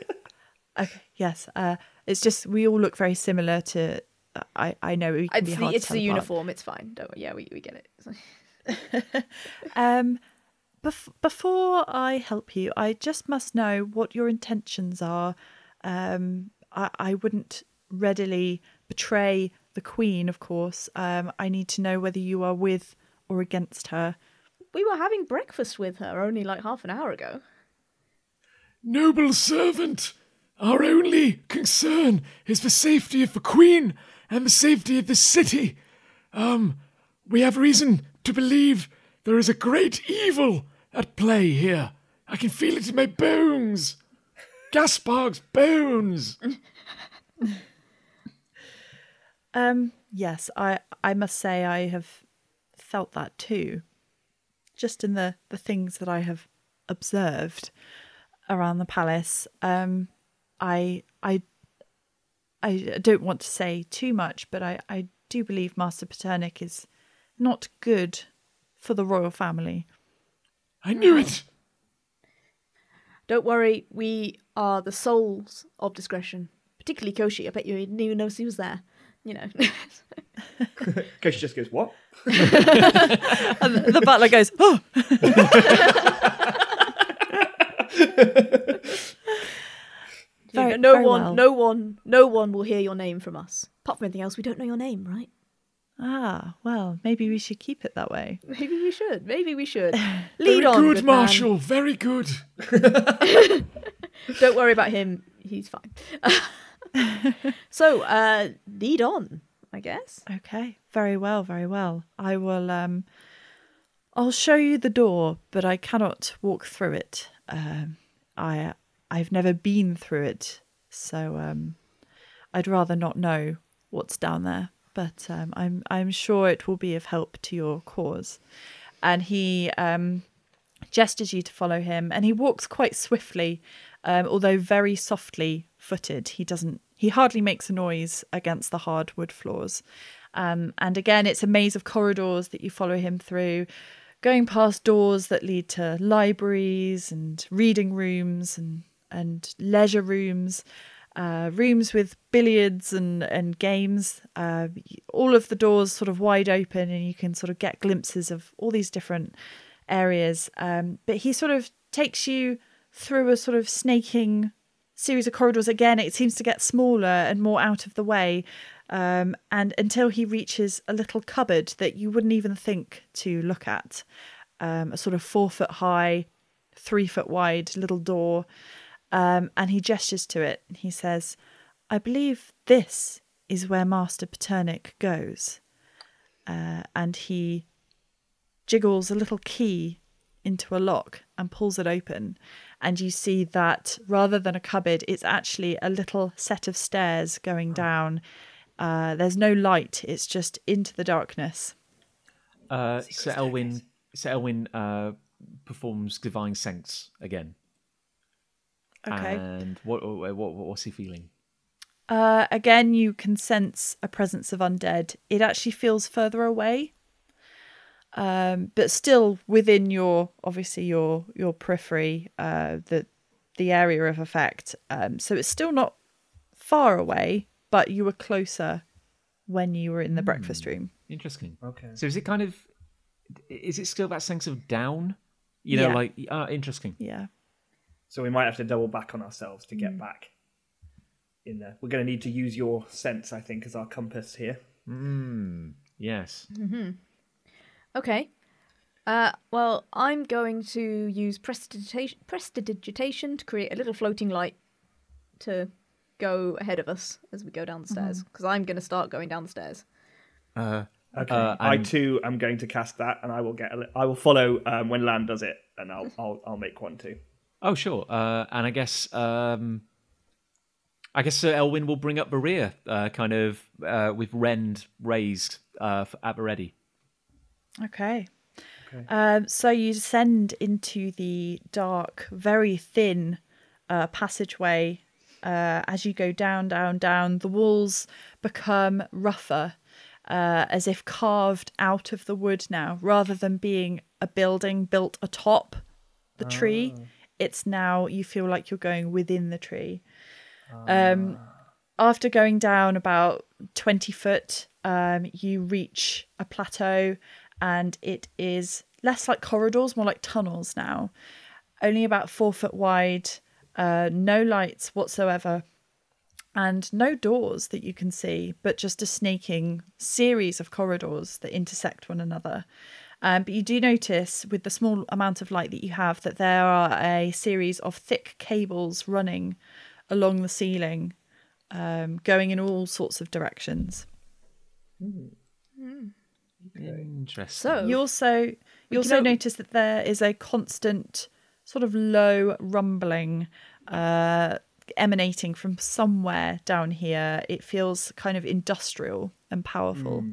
okay, yes. Uh, it's just we all look very similar to. I I know we can It's be the hard it's the apart. uniform. It's fine. Don't. Yeah, we we get it. Um, bef- before I help you, I just must know what your intentions are. Um, I, I wouldn't readily betray the Queen, of course. Um, I need to know whether you are with or against her. We were having breakfast with her only like half an hour ago. Noble servant, our only concern is the safety of the Queen and the safety of the city. Um, we have reason to believe there is a great evil at play here. I can feel it in my bones. Gaspard's bones. Um, yes, I I must say I have felt that too. Just in the the things that I have observed around the palace. Um, I I I don't want to say too much, but I I do believe Master Paternic is not good for the royal family. I knew it. Don't worry, we are the souls of discretion. Particularly Koshi. I bet you didn't even notice he was there. You know. Koshi just goes, "What?" And the butler goes, "Oh, Very- no very one, well. no one, no one will hear your name from us. Apart from anything else, we don't know your name, right? ah, well, maybe we should keep it that way." Maybe we should. Maybe we should. Lead Very on, good, good man. Marshal. Very good. Don't worry about him. He's fine. so, uh, lead on, I guess. Okay, very well, very well. I will um I'll show you the door, but I cannot walk through it. Um I I've never been through it, so um I'd rather not know what's down there, but um I'm I'm sure it will be of help to your cause. And he um gestures you to follow him and he walks quite swiftly um, although very softly footed he doesn't he hardly makes a noise against the hard wood floors um, and again it's a maze of corridors that you follow him through going past doors that lead to libraries and reading rooms and and leisure rooms, uh, rooms with billiards and and games. Uh, all of the doors sort of wide open, and you can sort of get glimpses of all these different areas. Um, but he sort of takes you through a sort of snaking series of corridors again. It seems to get smaller and more out of the way. Um, and until he reaches a little cupboard that you wouldn't even think to look at, um, a sort of four foot high, three foot wide little door. Um, and he gestures to it and he says, I believe this is where Master Paternic goes. Uh, and he jiggles a little key into a lock and pulls it open. And you see that rather than a cupboard, it's actually a little set of stairs going down. Uh, there's no light, it's just into the darkness. Uh, Sir Elwyn, Sir Elwyn uh, performs Divine Sense again. Okay. And what, what, what what's he feeling? Uh, again, you can sense a presence of undead. It actually feels further away, um, but still within your obviously your your periphery, uh, the the area of effect. Um, so it's still not far away, but you were closer when you were in the breakfast room. Interesting. Okay. So is it kind of is it still that sense of down? You know, Yeah. like uh, interesting. Yeah. So we might have to double back on ourselves to get back in there. We're going to need to use your sense, I think, as our compass here. Mm, yes. Okay. Uh, well, I'm going to use prestidigitation, prestidigitation to create a little floating light to go ahead of us as we go down the stairs. Because I'm going to start going down the stairs. Uh, Okay. Uh, I and- too am going to cast that, and I will get. A li- I will follow um, when Lan does it, and I'll I'll I'll make one too. oh, sure. Uh, and I guess um, I guess Sir Elwyn will bring up Berea, uh, kind of uh, with Rend raised uh, f- at the ready. Okay. Um, so you descend into the dark, very thin uh, passageway. Uh, as you go down, down, down, the walls become rougher, uh, as if carved out of the wood now, rather than being a building built atop the tree. It's now you feel like you're going within the tree. Um, after going down about 20 foot, um, you reach a plateau and it is less like corridors, more like tunnels now. Only about four foot wide, uh, no lights whatsoever, and no doors that you can see, but just a snaking series of corridors that intersect one another. Um, but you do notice, with the small amount of light that you have, that there are a series of thick cables running along the ceiling, um, going in all sorts of directions. Interesting. So, You also you also know- notice that there is a constant sort of low rumbling uh, emanating from somewhere down here. It feels kind of industrial and powerful.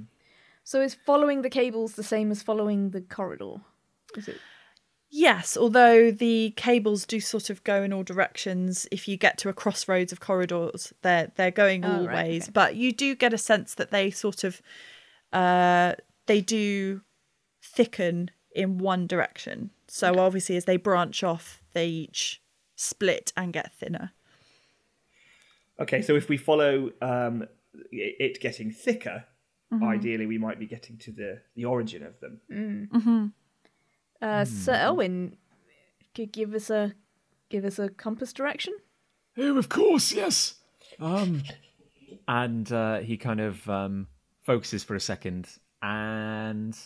so is following the cables the same as following the corridor? Is it? Yes, although the cables do sort of go in all directions. If you get to a crossroads of corridors, they're they're going Oh, all right, ways. okay. But you do get a sense that they sort of uh, they do thicken in one direction. So obviously, as they branch off, they each split and get thinner. Okay, so if we follow um, it getting thicker, ideally we might be getting to the the origin of them. Mm-hmm. Uh, Sir Elwyn could give us a give us a compass direction. Oh, of course, yes. Um, and uh, he kind of um, focuses for a second and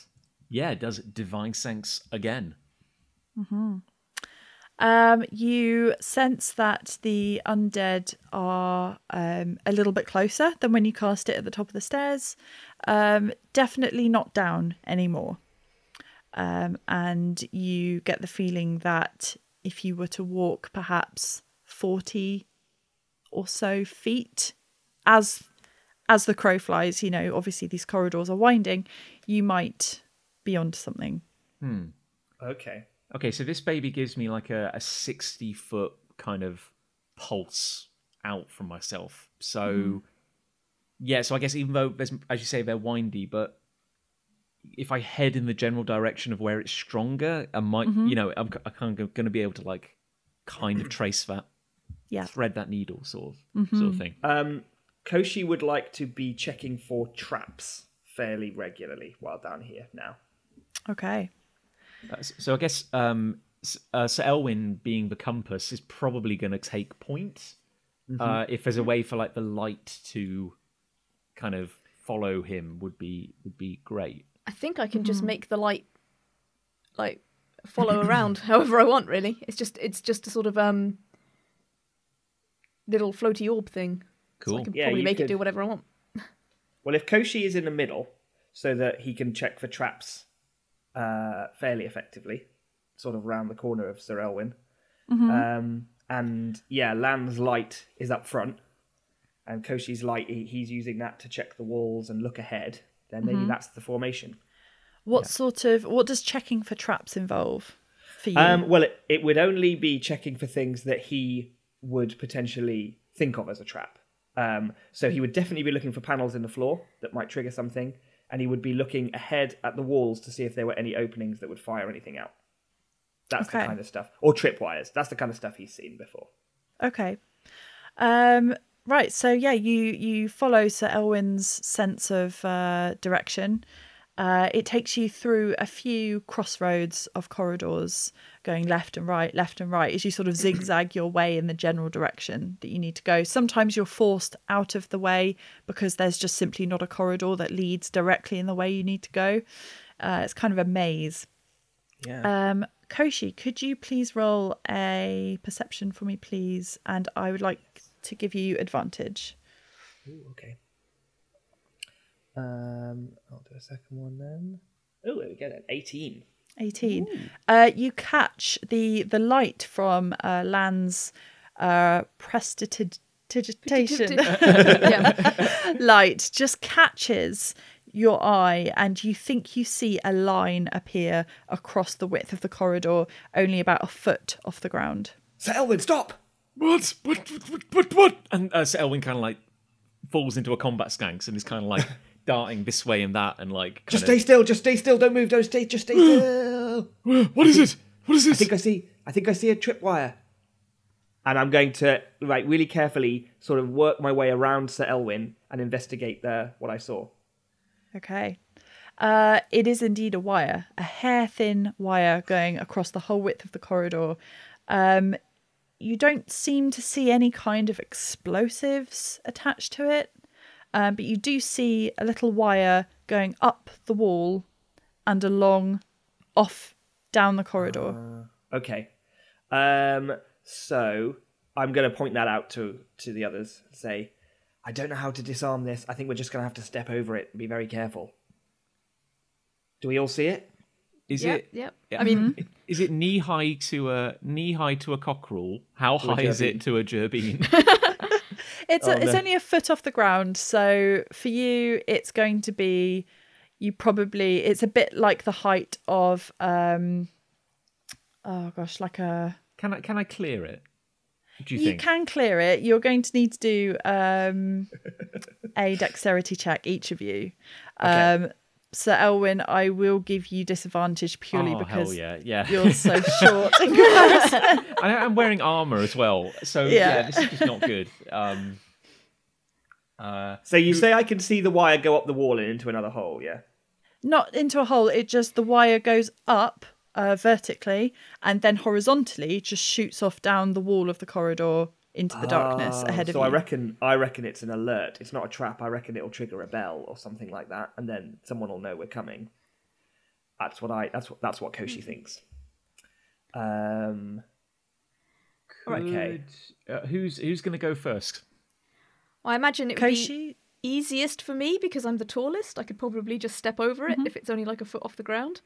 yeah does divine sense again Um, you sense that the undead are um, a little bit closer than when you cast it at the top of the stairs. Um, definitely not down anymore. Um, and you get the feeling that if you were to walk perhaps 40 or so feet as as the crow flies, you know, obviously these corridors are winding, you might be onto something. Hmm. Okay. okay so this baby gives me like a, a 60 foot kind of pulse out from myself so yeah so i guess even though there's as you say they're windy but if I head in the general direction of where it's stronger, I might, you know, I'm, I kind of going to be able to like kind of trace that, Yeah. thread that needle, sort of, sort of thing. Um, Koshi would like to be checking for traps fairly regularly while down here now. Okay. Uh, s- so I guess um, S- uh, Sir Elwyn being the compass is probably going to take point. Uh, if there's a way for like the light to kind of follow him, would be would be great. I think I can just make the light like follow around however I want. Really, it's just it's just a sort of um little floaty orb thing. So Cool. I can Yeah, probably make could- it do whatever I want. Well, if Koshi is in the middle, so that he can check for traps uh, fairly effectively, sort of round the corner of Sir Elwyn, um, and yeah, Lan's light is up front, and Koshi's light he, he's using that to check the walls and look ahead. Then maybe that's the formation. What sort of what does checking for traps involve for you? Um, well, it, it would only be checking for things that he would potentially think of as a trap. Um, so he would definitely be looking for panels in the floor that might trigger something, and he would be looking ahead at the walls to see if there were any openings that would fire anything out. That's the kind of stuff, or tripwires. That's the kind of stuff he's seen before. Okay. Um, right. So yeah, you you follow Sir Elwyn's sense of uh, direction. Uh, it takes you through a few crossroads of corridors, going left and right, left and right, as you sort of zigzag your way in the general direction that you need to go. Sometimes you're forced out of the way because there's just simply not a corridor that leads directly in the way you need to go. Uh, it's kind of a maze. Yeah. Um, Koshi, could you please roll a perception for me, please? And I would like to give you advantage. Ooh, okay. Um, I'll do a second one then. Oh, there we go. Then eighteen. 18. Uh, you catch the the light from uh, Lan's uh, prestidigitation light just catches your eye and you think you see a line appear across the width of the corridor only about a foot off the ground Sir Elwyn, stop! What? What? What? What? What? And uh, Sir Elwyn kind of like falls into a combat stance and is kind of like darting this way and that and like kind Just of, stay still. Just stay still. Don't move. Don't stay. Just stay still. What is it? What is this? I think I see. I think I see a tripwire. And I'm going to like really carefully sort of work my way around Sir Elwyn and investigate the what I saw. Okay. Uh, it is indeed a wire, a hair thin wire going across the whole width of the corridor. Um, you don't seem to see any kind of explosives attached to it, um, but you do see a little wire going up the wall and along, off down the corridor. Okay. Um. So I'm going to point that out to to the others. Say, I don't know how to disarm this. I think we're just going to have to step over it and be very careful. Do we all see it? is Yep, it yep. Yeah. I mean, is it knee high to a knee high to a cockerel? How To a high is it to a jerbeen? It's Oh, a, it's no. only a foot off the ground, so for you, it's going to be you probably it's a bit like the height of um oh gosh, like a can I can I clear it? Do you, you can clear it. You're going to need to do um a dexterity check, each of you. Okay. Um so Elwyn, I will give you disadvantage purely oh, because yeah, yeah. you're so short. in. I, I'm wearing armor as well, so yeah, Yeah. this is just not good. Um, uh, So you say I can see the wire go up the wall and into another hole? Yeah. not into a hole it just the wire goes up uh, vertically and then horizontally just shoots off down the wall of the corridor into the darkness Ah, ahead of us. so you I reckon I reckon it's an alert. It's not a trap. I reckon it'll trigger a bell or something like that, and then someone will know we're coming. That's what I. That's what. That's what Koshi thinks. Um. Okay. uh, who's who's going to go first? I imagine it would be easiest for me because I'm the tallest. I could probably just step over it if it's only like a foot off the ground.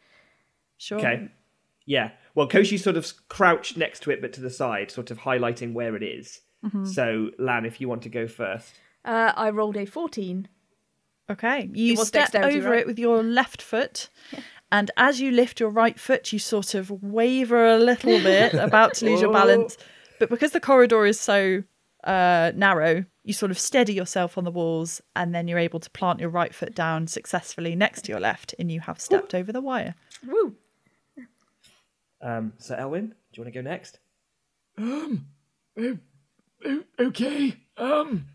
sure Okay. Yeah. Well, Koshi sort of crouched next to it, but to the side, sort of highlighting where it is. So, Lan, if you want to go first. Uh, I rolled a 14. okay you was step over right? it with your left foot and as you lift your right foot you sort of waver a little bit about to lose your balance but because the corridor is so uh, narrow, you sort of steady yourself on the walls, and then you're able to plant your right foot down successfully next to your left, and you have stepped over the wire. Woo! Um, so Elwyn, do you want to go next? Um, o- o- okay. Um,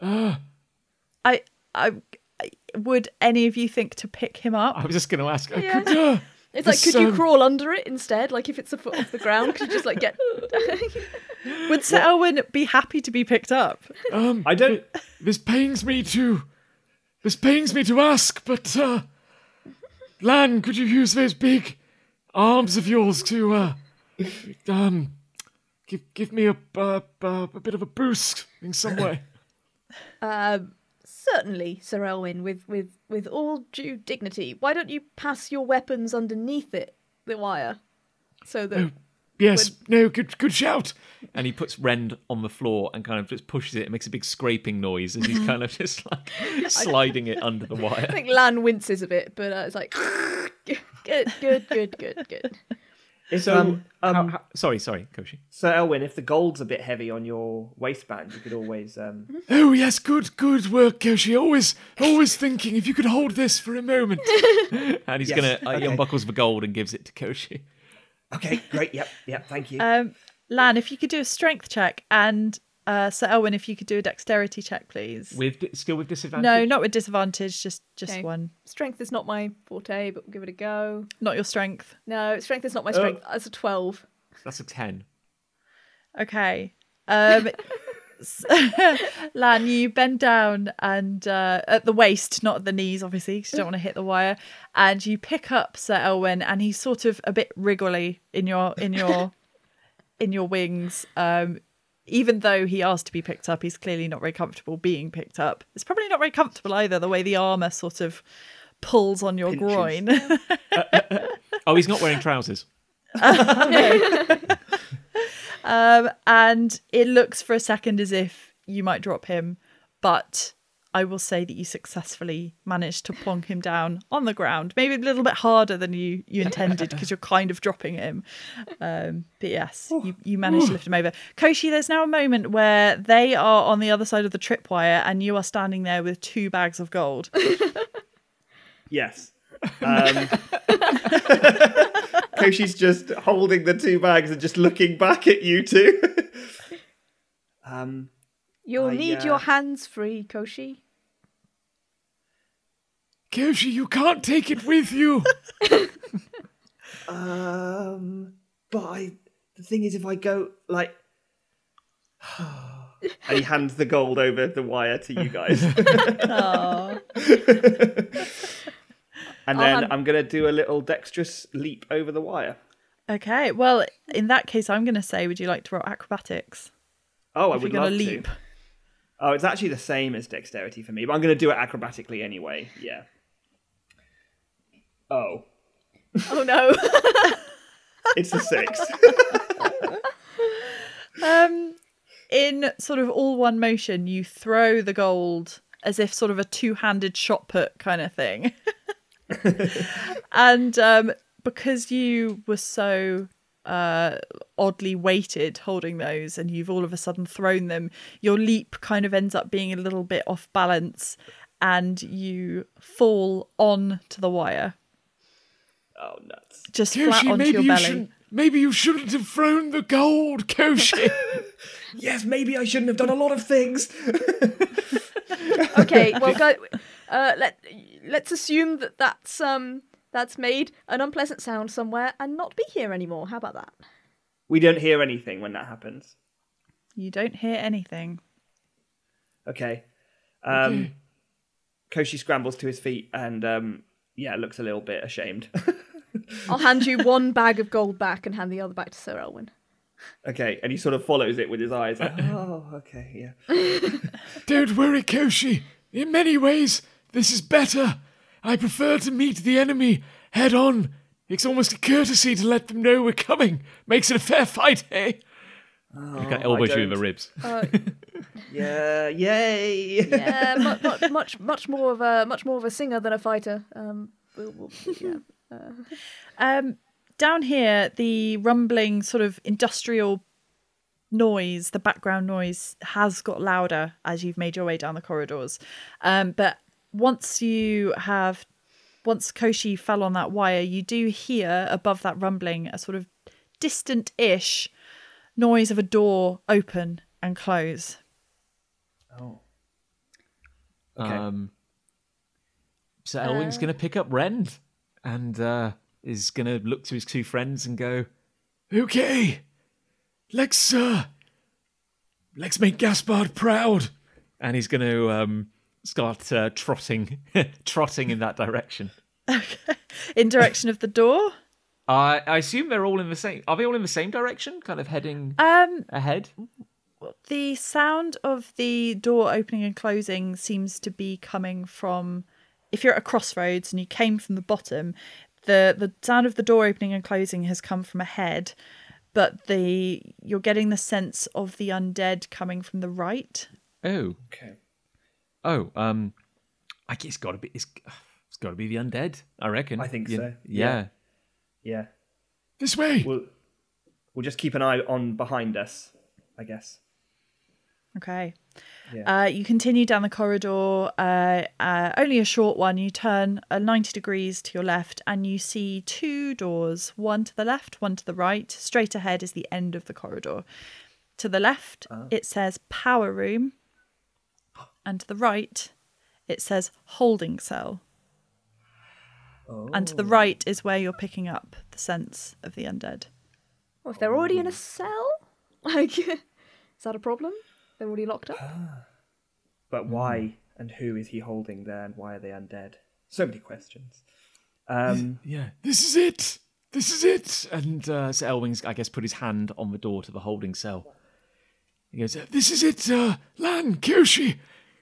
uh, I, I, I- would any of you think to pick him up? I was just going to ask. Yeah. uh, It's like, This, could you um, crawl under it instead? Like, if it's a foot off the ground, could you just like get? Would Sir Elwyn be happy to be picked up? um, I don't. this pains me to, this pains me to ask, but, uh, Lan, could you use those big arms of yours to, uh, um, give, give me a, uh, uh, a bit of a boost in some way? um, certainly, Sir Elwyn, with with with all due dignity. Why don't you pass your weapons underneath it, the wire, so that Yes, no, good, good shout. And he puts Rend on the floor and kind of just pushes it. It makes a big scraping noise as he's kind of just like sliding it under the wire. I think Lan winces a bit, but uh, it's like good, good, good, good, good. If, So, um, um, how- how- sorry, sorry, Koshi. so Elwyn, if the gold's a bit heavy on your waistband, you could always. Um, Oh yes, good, good work, Koshi. Always, always thinking. If you could hold this for a moment. And he's Yes, going to, uh, he unbuckles the gold and gives it to Koshi. okay, great. Yep, yep. Thank you. Um, Lan, if you could do a strength check, and uh, Sir Elwyn, if you could do a dexterity check, please. With di- Still with disadvantage? no, not with disadvantage, just just Okay. one. Strength is not my forte, but we'll give it a go. Not your strength. No, strength is not my strength. That's a twelve. That's a 10. Okay. Um, Lan, you bend down and uh, at the waist, not at the knees, obviously, because you don't want to hit the wire. And you pick up Sir Elwyn, and he's sort of a bit wriggly in your in your in your wings. Um, even though he asked to be picked up, he's clearly not very comfortable being picked up. It's probably not very comfortable either. The way the armor sort of pulls on your Pinches. groin. Oh, he's not wearing trousers. Um, and it looks for a second as if you might drop him, but I will say that you successfully managed to plonk him down on the ground. Maybe a little bit harder than you, you intended because you're kind of dropping him. Um, but yes, you, you managed to lift him over. Koshi, there's now a moment where they are on the other side of the tripwire and you are standing there with two bags of gold. Yes. Um, Koshi's just holding the two bags and just looking back at you two. um, You'll I, need uh, your hands free, Koshi. Koshi, you can't take it with you. um, but I, the thing is, if I go like, and he hands the gold over the wire to you guys, Aw. and then hand- I'm gonna do a little dexterous leap over the wire. Okay, well, in that case, I'm going to say, would you like to roll acrobatics? Oh, I if would you're love going to leap. to. Oh, it's actually the same as dexterity for me, but I'm going to do it acrobatically anyway. Yeah. Oh, Oh no. it's a six. Um, in sort of all one motion, you throw the gold as if sort of a two-handed shot put kind of thing. and um, because you were so uh, oddly weighted holding those, and you've all of a sudden thrown them, your leap kind of ends up being a little bit off balance, and you fall on to the wire, oh, nuts. just flat onto maybe your you belly. shouldn't. Maybe you shouldn't have thrown the gold, Koshi. Yes, maybe I shouldn't have done a lot of things. okay, well, go, uh, let let's assume that that's um that's made an unpleasant sound somewhere and not be here anymore. How about that? we don't hear anything when that happens. You don't hear anything. Okay. Um, Koshi scrambles to his feet and, um, yeah, looks a little bit ashamed. I'll hand you one bag of gold back and hand the other back to Sir Elwin. okay, and he sort of follows it with his eyes. Like, oh, okay, yeah. Don't worry, Koshi. In many ways, this is better. I prefer to meet the enemy head on. It's almost a courtesy to let them know we're coming. Makes it a fair fight, eh? He Oh, kind of elbows you in the ribs. Uh, Yeah, yay. yeah, much, much, much, much more of a much more of a singer than a fighter. Um, we'll, we'll, yeah. Um, down here, the rumbling sort of industrial noise, the background noise, has got louder as you've made your way down the corridors. Um, but once you have, once Koshi fell on that wire, you do hear above that rumbling a sort of distant ish noise of a door open and close. Oh. Okay. Um, so Elwyn's going to pick up Rend and uh, is going to look to his two friends and go, Okay, let's uh, let's make Gaspard proud. and he's going to um, start uh, trotting, trotting in that direction. In direction of the door. I I assume they're all in the same. Are they all in the same direction, kind of heading Um, ahead? the sound of the door opening and closing seems to be coming from if you're at a crossroads and you came from the bottom the the sound of the door opening and closing has come from ahead but the you're getting the sense of the undead coming from the right Oh, Okay. oh. Um, I guess it's got to be. It's, it's got to be the undead. I reckon. I think Yeah, so, Yeah. Yeah. This way. We'll we'll just keep an eye on behind us, I guess. Okay. Yeah. uh, you continue down the corridor uh, uh, only a short one. You turn uh, 90 degrees to your left and you see two doors one to the left one to the right. Straight ahead is the end of the corridor. To the left it says power room and to the right it says holding cell. And to the right is where you're picking up the sense of the undead. Well, if they're already in a cell, like, is that a problem? They're already locked up. But why and who is he holding there, and why are they undead? So many questions. Um, Yeah. This is it. This is it. And uh, so Elwyn's, I guess, put his hand on the door to the holding cell. He goes, This is it, uh, Lan, Koshi.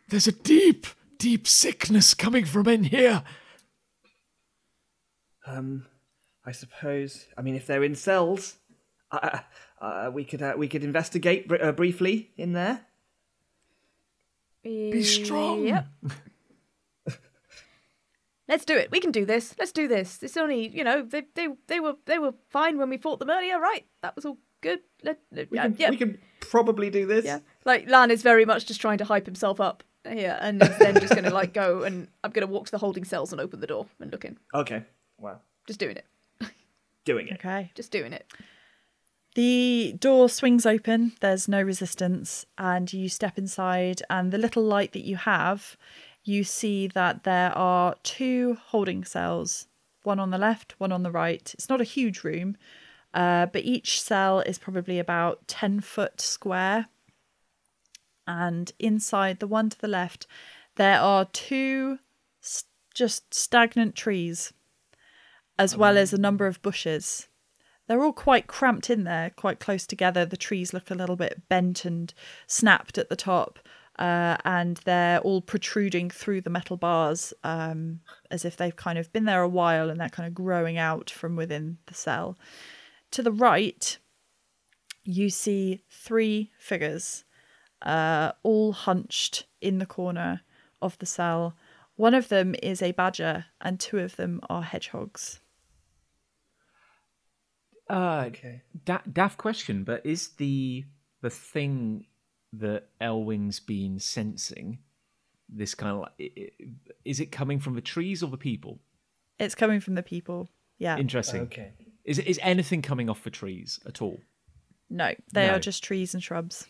There's a deep, deep sickness coming from in here. um, I suppose. I mean, if they're in cells, uh, uh, we could uh, we could investigate br- uh, briefly in there. Be strong. Yep. Let's do it. We can do this. Let's do this. It's only, you know, they they they were they were fine when we fought them earlier, right? That was all good. Let, let- We can, yeah, we can probably do this. yeah. Like Lan is very much just trying to hype himself up here, and then just gonna like go and I'm gonna walk to the holding cells and open the door and look in. Okay. Wow. Just doing it. Doing it. okay Just doing it. The door swings open, there's no resistance, and you step inside. And the little light that you have, you see that there are two holding cells one on the left, one on the right. It's not a huge room, uh, but each cell is probably about 10 foot square. And inside the one to the left, there are two s- just stagnant trees, as well as a number of bushes they're all quite cramped in there, quite close together. The trees look a little bit bent and snapped at the top, uh, and they're all protruding through the metal bars um, as if they've kind of been there a while and they're kind of growing out from within the cell. To the right, you see three figures, uh, all hunched in the corner of the cell. One of them is a badger, and two of them are hedgehogs. Uh, Okay. da- daft question, but is the the thing that Elwyn's been sensing this kind of like, i- i- is it coming from the trees or the people? It's coming from the people. Yeah. Interesting. Okay. Is is anything coming off the trees at all? No, they No. are just trees and shrubs.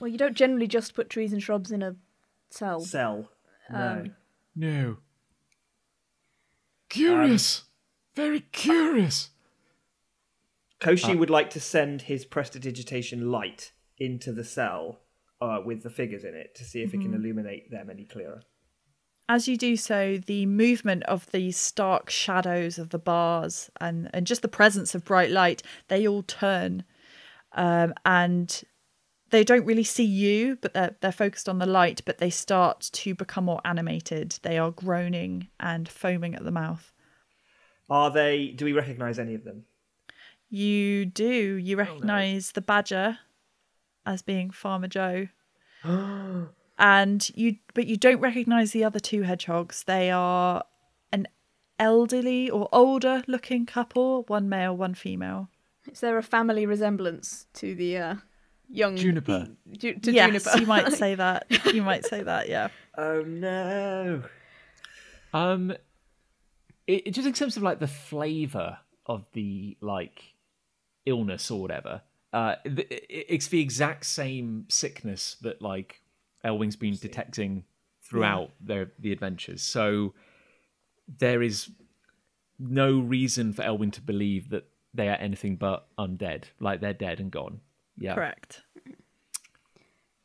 Well, you don't generally just put trees and shrubs in a cell. Cell. No. Um, No. Curious. Very curious. Koshi Uh, would like to send his prestidigitation light into the cell uh, with the figures in it to see if it Mm-hmm. can illuminate them any clearer. As you do so, the movement of these stark shadows of the bars and, and just the presence of bright light, they all turn. Um, and they don't really see you, but they're, they're focused on the light, but they start to become more animated. They are groaning and foaming at the mouth. Are they? Do we recognize any of them? You do. You recognize the badger as being Farmer Joe. and you but you don't recognize the other two hedgehogs. They are an elderly or older looking couple, one male, one female. is there a family resemblance to the uh, young Juniper. Ju- to yes, Juniper. you might say that. You might say that. Yeah. Oh no. Um, it, it just in terms of like the flavor of the like illness or whatever. Uh, it's the exact same sickness that like Elwyn's been detecting throughout their the adventures. So there is no reason for Elwing to believe that they are anything but undead, like they're dead and gone. Yeah. Correct.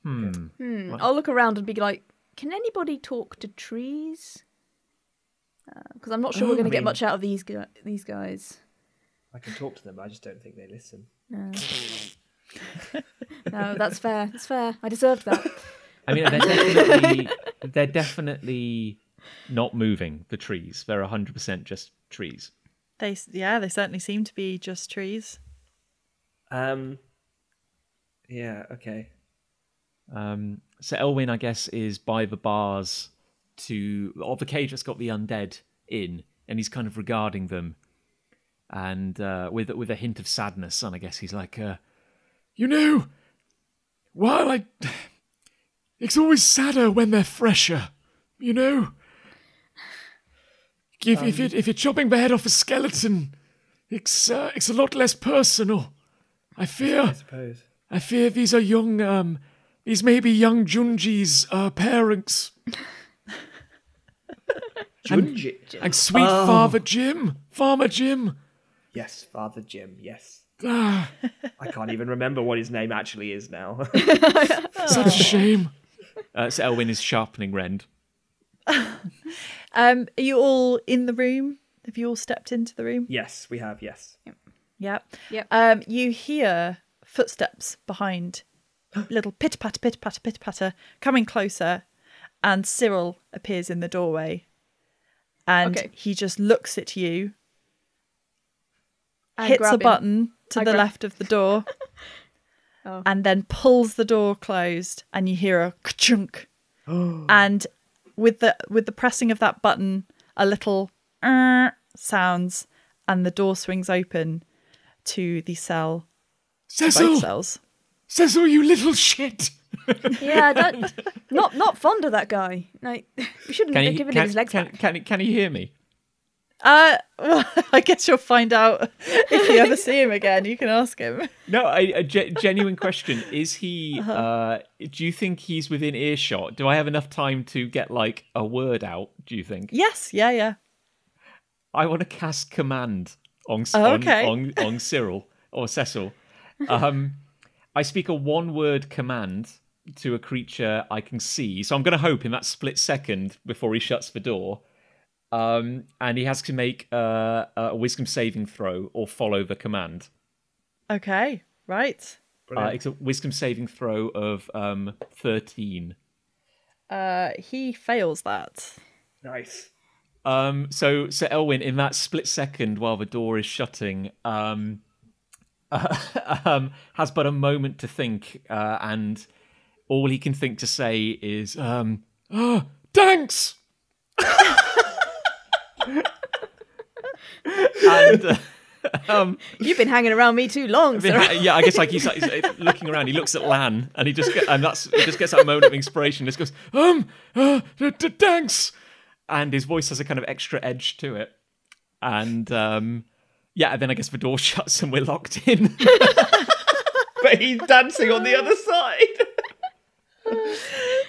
Hmm. Hmm, I'll look around and be like, can anybody talk to trees? Because I'm not sure we're Oh, going to I get much out of these gu- these guys. I can talk to them. I just don't think they listen. No. no, that's fair. That's fair. I deserved that. I mean, they're definitely they're definitely not moving. The trees, they're hundred percent just trees. They yeah, they certainly seem to be just trees. Um. Yeah. Okay. Um, so Elwyn, I guess, is by the bars to or the cage that's got the undead in, and he's kind of regarding them, and uh, with with a hint of sadness. And I guess he's like, uh, You know, while I. It's always sadder when they're fresher, you know? If, if, it, if you're chopping the head off a skeleton, it's, uh, it's a lot less personal. I fear. I suppose. I fear these are young, um, these may be young Junji's uh, parents. Junji. And sweet Oh. Father Jim, Farmer Jim. Yes, Father Jim. Yes. I can't even remember what his name actually is now. such a shame. uh, so Elwyn is sharpening Rend. Um, are you all in the room? Have you all stepped into the room? yes, we have. Yes. Yep. Yep. Um, you hear footsteps behind, little pitter patter, pitter patter, pitter patter, coming closer, and Cyril appears in the doorway, and Okay. he just looks at you, I hits grab a him. button to I the grab- left of the door, Oh. and then pulls the door closed, and you hear a chunk, and with the with the pressing of that button, a little "er" sounds, and the door swings open to the cell, both Cecil, cells. Cecil, you little shit. Yeah, I don't, not not fond of that guy. Like, we shouldn't Can have he? given Can, him his legs can, back. can, he- can he hear me? Uh, well, I guess you'll find out if you ever see him again. You can ask him. No, a ge- genuine question. Is he? uh Do you think he's within earshot? Do I have enough time to get like a word out? Do you think? Yes, yeah, yeah. I want to cast command on Oh, on, on on Cyril or Cecil. Um, I speak a one-word command to a creature I can see. So I'm going to hope in that split second before he shuts the door, um, and he has to make uh, a wisdom saving throw or follow the command. Okay, right. Uh, it's a wisdom saving throw of um, 13. Uh, he fails that. Nice. Um, so, so Elwyn, in that split second while the door is shutting, um, um, has but a moment to think, uh, and all he can think to say is, um, Ah, thanks. and, uh, um, You've been hanging around me too long, I mean, sir. yeah, I guess like he's, he's looking around, he looks at Lan, and he just get, and that's he just gets that moment of inspiration. Just goes, Um, uh, d- d- thanks. and his voice has a kind of extra edge to it, and um, yeah, and then I guess the door shuts and we're locked in. But he's dancing on the other side.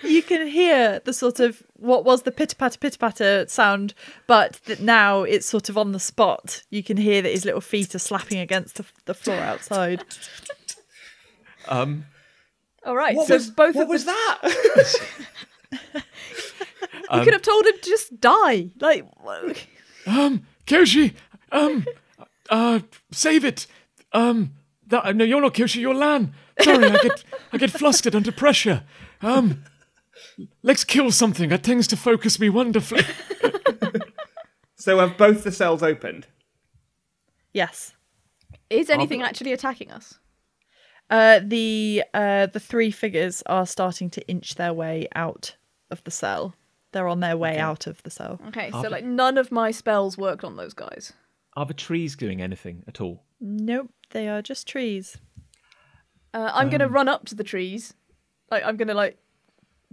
You can hear the sort of what was the pitter patter pitter patter sound, but that now it's sort of on the spot. You can hear that his little feet are slapping against the, the floor outside. um, All right, What so was, both what was the, that? you could have told him to just die. Like, Um, Koshi, um, uh, save it. Um, that, no, you're not Koshi, you're Lan. Sorry, I get, I get flustered under pressure. Um, let's kill something. That tends to focus me wonderfully. so have both the cells opened? Yes. is anything actually attacking us? Uh, the uh, the three figures are starting to inch their way out of the cell. They're on their way out of the cell. Okay, so Are- like none of my spells worked on those guys. are the trees doing anything at all? Nope, they are just trees. Uh, I'm gonna run up to the trees. Like I'm gonna like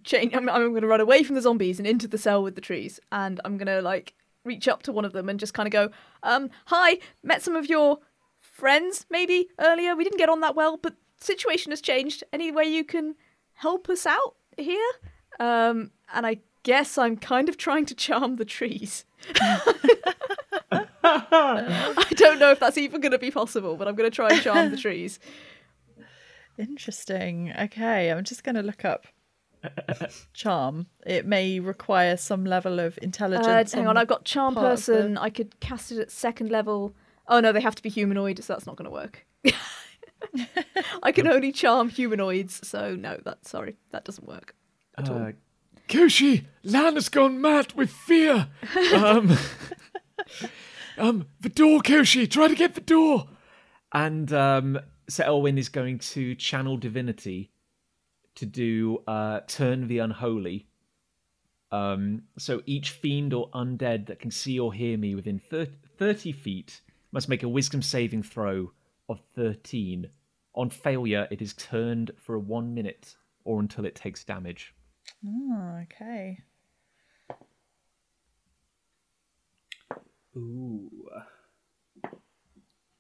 change. I'm, I'm gonna run away from the zombies and into the cell with the trees, and I'm gonna like reach up to one of them and just kind of go, um, "Hi, met some of your friends maybe earlier. We didn't get on that well, but situation has changed. Any way you can help us out here?" Um, and I guess I'm kind of trying to charm the trees. I don't know if that's even going to be possible, but I'm going to try and charm the trees. Interesting. Okay, I'm just going to look up charm. It may require some level of Uh, intelligence. hang on, I've got charm part of the- person. I could cast it at second level. Oh no, they have to be humanoid, so that's not going to work. I can only charm humanoids, so no, that sorry, that doesn't work at all. Uh, Koshi, Lan has gone mad with fear. Um, um, the door, Koshi. Try to get the door. and um, Sir Elwyn is going to channel divinity to do uh, turn the unholy. Um, so each fiend or undead that can see or hear me within thir- 30 feet must make a wisdom saving throw of 13. On failure, it is turned for one minute or until it takes damage. Oh, okay. Ooh.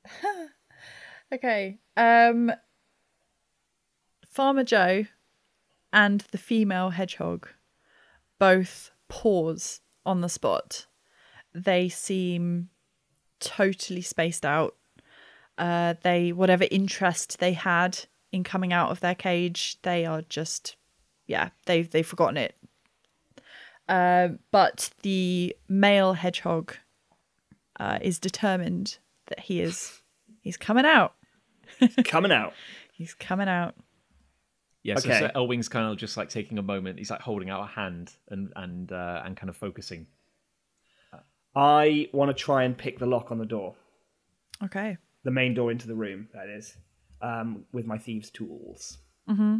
Okay. Um Farmer Joe and the female hedgehog both pause on the spot. They seem totally spaced out. Uh they whatever interest they had in coming out of their cage, they are just yeah, they've they've forgotten it. Uh, but the male hedgehog uh, is determined that he is he's coming out. Coming out. He's coming out. Yeah, so Okay. Sir Elwyn's kind of just like taking a moment. He's like holding out a hand and and uh, and kind of focusing. I want to try and pick the lock on the door, Okay. the main door into the room. That is, um, with my thieves' tools. Mm-hmm.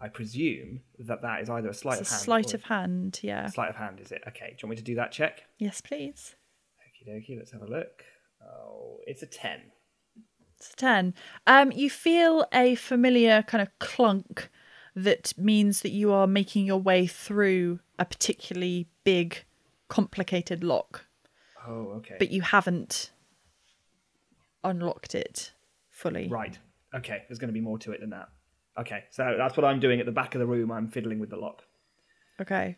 I presume that that is either a sleight It's a of hand. sleight or- of hand, yeah. Sleight of hand, is it? Okay. Do you want me to do that check? Yes, please. Okie dokie. Let's have a look. Oh, it's a ten. It's a 10. Um, you feel a familiar kind of clunk that means that you are making your way through a particularly big, complicated lock, Oh, okay. but you haven't unlocked it fully. Right. Okay. There's going to be more to it than that. Okay. So that's what I'm doing at the back of the room. I'm fiddling with the lock. Okay.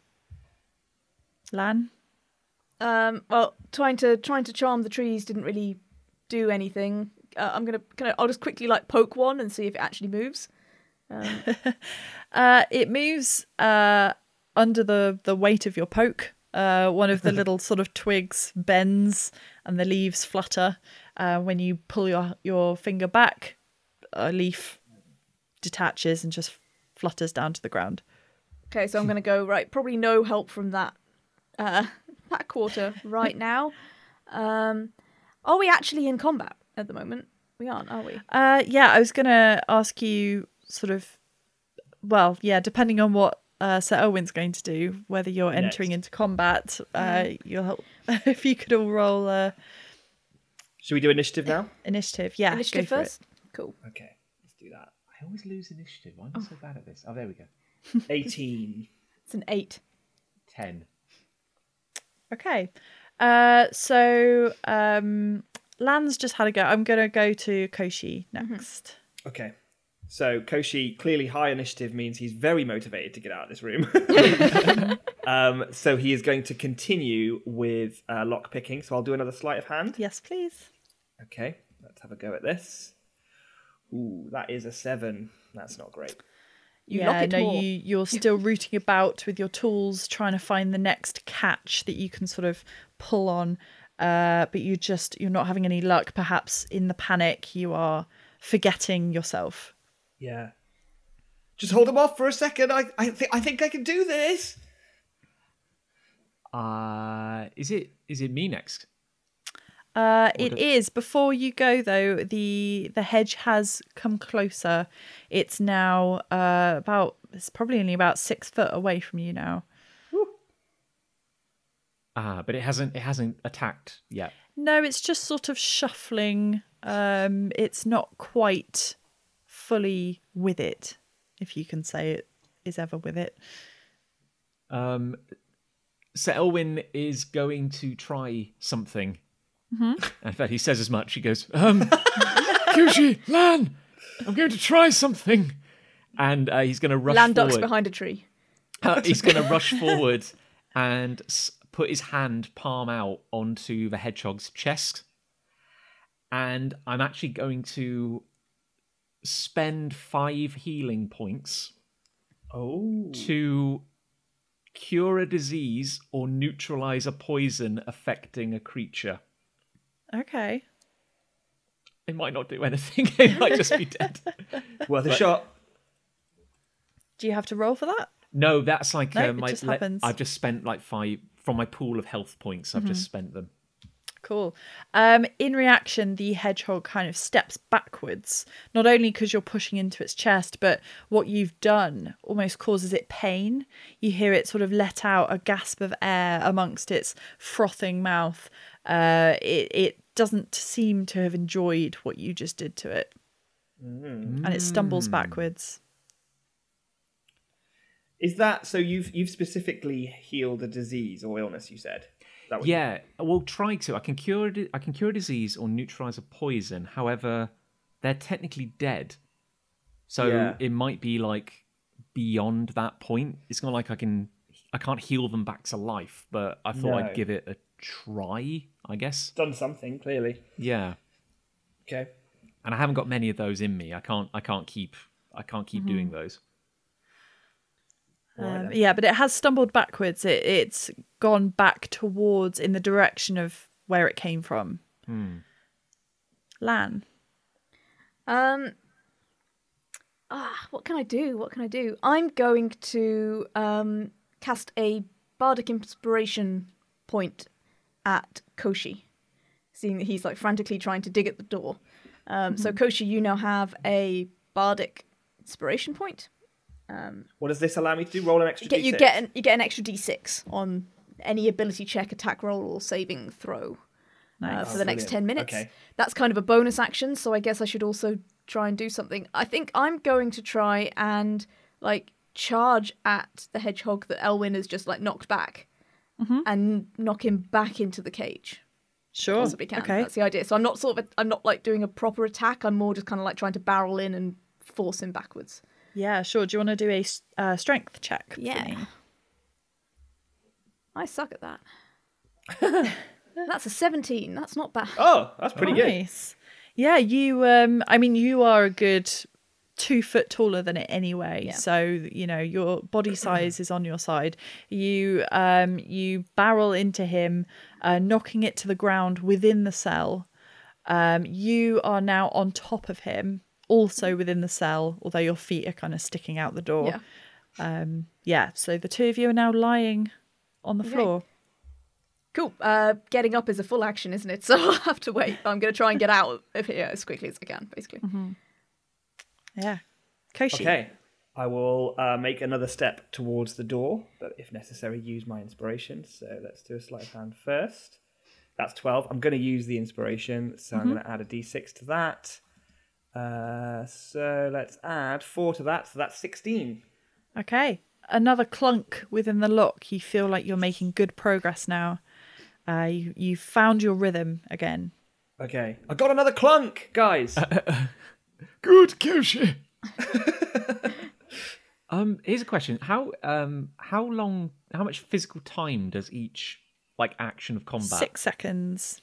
Lan? Um, well, trying to trying to charm the trees didn't really do anything. Uh, I'm gonna kind of I'll just quickly like poke one and see if it actually moves. Um, Uh, it moves uh, under the, the weight of your poke. Uh, one of the little sort of twigs bends and the leaves flutter. Uh, when you pull your, your finger back, a leaf detaches and just flutters down to the ground. okay, so I'm gonna go right. Probably no help from that uh, that quarter right now. Um, are we actually in combat at the moment? We aren't, are we? Uh, yeah, I was going to ask you sort of, well, yeah, depending on what uh, Sir Owen's going to do, whether you're entering Next. into combat, uh, you'll help if you could all roll uh, Should we do initiative now? initiative. Yeah, Initiative go for first. Cool. Okay. Let's do that. I always lose initiative. Why am I so bad at this? Oh, there we go. 18. It's an eight. Ten. Okay. Uh, so um, Lan's just had a go. I'm going to go to Koshi next. Okay. So Koshi clearly high initiative means he's very motivated to get out of this room. um, so he is going to continue with uh, lock picking. So I'll do another sleight of hand. Yes, please. Okay, let's have a go at this. Ooh, that is a seven. That's not great. You yeah, lock it no, more. you you're still rooting about with your tools, trying to find the next catch that you can sort of pull on. Uh, but you just you're not having any luck. Perhaps in the panic, you are forgetting yourself. Yeah. Just hold him off for a second. I I, th- I think I can do this. Uh, is it is it me next? Uh, it do- is. Before you go, though, the the hedge has come closer. It's now uh, about. It's probably only about six foot away from you now. Ah, but it hasn't it hasn't attacked yet. No, it's just sort of shuffling. Um, it's not quite fully with it, if you can say it is ever with it. Um, so Elwyn is going to try something. In fact, he says as much. He goes, Um, Koshi, Lan, I'm going to try something. and uh, he's going to rush Lan ducks forward. behind a tree. Uh, he's going to rush forward and s- put his hand palm out onto the hedgehog's chest. And I'm actually going to spend five healing points Oh. to cure a disease or neutralize a poison affecting a creature. Okay. It might not do anything. It might just be dead. Worth a shot. Do you have to roll for that? No, that's like No, uh, it my. just le- happens. I've just spent like five from my pool of health points. I've just spent them. Cool. Um, in reaction, the hedgehog kind of steps backwards, not only because you're pushing into its chest, but what you've done almost causes it pain. You hear it sort of let out a gasp of air amongst its frothing mouth. Uh, it, it doesn't seem to have enjoyed what you just did to it. And it stumbles backwards. Is that so? You've you've specifically healed a disease or illness. You said. What you- Yeah, we'll try to. I can cure. a I can cure a disease or neutralize a poison. However, they're technically dead, so Yeah. it might be like beyond that point. It's not like I can. I can't heal them back to life, but I thought No. I'd give it a try. I guess. done something clearly. Yeah, Okay. and I haven't got many of those in me. I can't. I can't keep. I can't keep mm-hmm. doing those. All right Um, yeah, but it has stumbled backwards. It, it's gone back towards in the direction of where it came from. Lan. Um. Ah, what can I do? What can I do? I'm going to um cast a bardic inspiration point at Koshi, seeing that he's like frantically trying to dig at the door. Um, So Koshi, you now have a bardic inspiration point. What does this allow me to do? Roll an extra. You get you D6? get an, you get an extra d6 on any ability check, attack roll, or saving throw uh, Nice. for the next brilliant. ten minutes. Okay. That's kind of a bonus action, so I guess I should also try and do something. I think I'm going to try and like charge at the hedgehog that Elwyn has just like knocked back, and knock him back into the cage. Sure. Possibly can. Okay. That's the idea. So I'm not sort of I'm not like doing a proper attack. I'm more just kind of like trying to barrel in and force him backwards. Yeah, sure. Do you want to do a uh, strength check? Yeah. I suck at that. That's a 17. That's not bad. Oh, that's pretty good. Yeah, you. Um, I mean, you are a good two foot taller than it anyway, Yeah. so you know your body size is on your side. You, um, you barrel into him, uh, knocking it to the ground within the cell. Um, you are now on top of him, also within the cell, although your feet are kind of sticking out the door. Yeah. Um, yeah. So the two of you are now lying on the Okay. floor. Cool. Uh, getting up is a full action, isn't it? So I'll have to wait. I'm going to try and get out of here as quickly as I can, basically. Yeah. Koshi. Okay. I will uh, make another step towards the door, but if necessary, use my inspiration. So let's do a sleight of hand first. That's 12. I'm going to use the inspiration, so I'm going to add a d6 to that. Uh, so let's add 4 to that, so that's 16. Okay. Another clunk within the lock. You feel like you're making good progress now. Uh, you you found your rhythm again. Okay. I got another clunk, guys. Good, Koshi. Um, here's a question: How um how long? How much physical time does each like action of combat? Six seconds.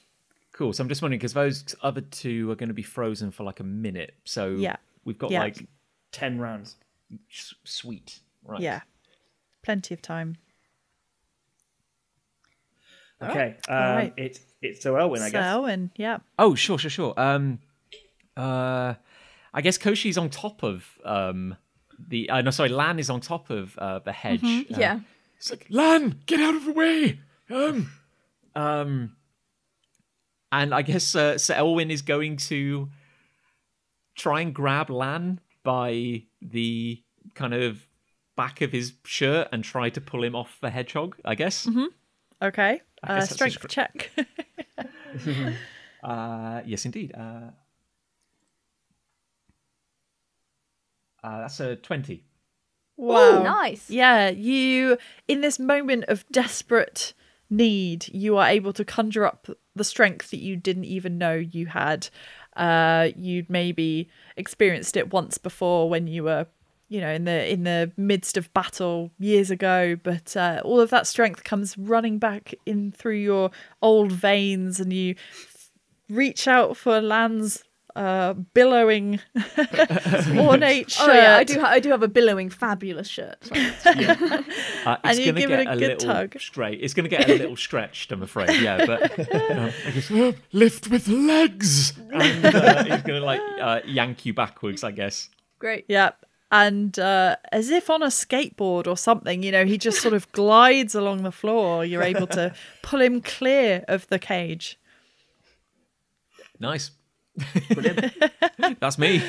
Cool. So I'm just wondering because those other two are going to be frozen for like a minute. So Yeah. we've got Yeah. like 10 rounds. s- sweet. Right. Yeah. Plenty of time. Okay. Um, Alright. It's it's so Elwyn, I so, guess. Owen, yeah. Oh, sure, sure, sure. Um, uh, I guess Koshi's on top of um the. Uh, no, sorry, Lan is on top of uh, the hedge. Uh, Yeah. It's like, Lan, get out of the way. Um, Um, and I guess uh, Sir Elwyn is going to try and grab Lan by the kind of back of his shirt and try to pull him off the hedgehog. I guess. Okay. I Uh, guess that's strength str- check. Uh, yes, indeed. Uh, Uh, that's a twenty. Wow. nice. Yeah, you, in this moment of desperate need, you are able to conjure up the strength that you didn't even know you had. Uh, you'd maybe experienced it once before when you were, you know, in the in the midst of battle years ago. But uh, all of that strength comes running back in through your old veins, and you reach out for Lan's uh, billowing ornate shirt. Oh yeah, I do. Ha- I do have a billowing, fabulous shirt. So- Uh, And you going to give it a a, good little tug. straight. It's going to get a little stretched, I'm afraid. Yeah, but I guess, Uh, lift with legs. and uh, he's going to like uh, yank you backwards, I guess. Great. Yeah. And uh, as if on a skateboard or something, you know, he just sort of glides along the floor. You're able to pull him clear of the cage. Nice. That's me.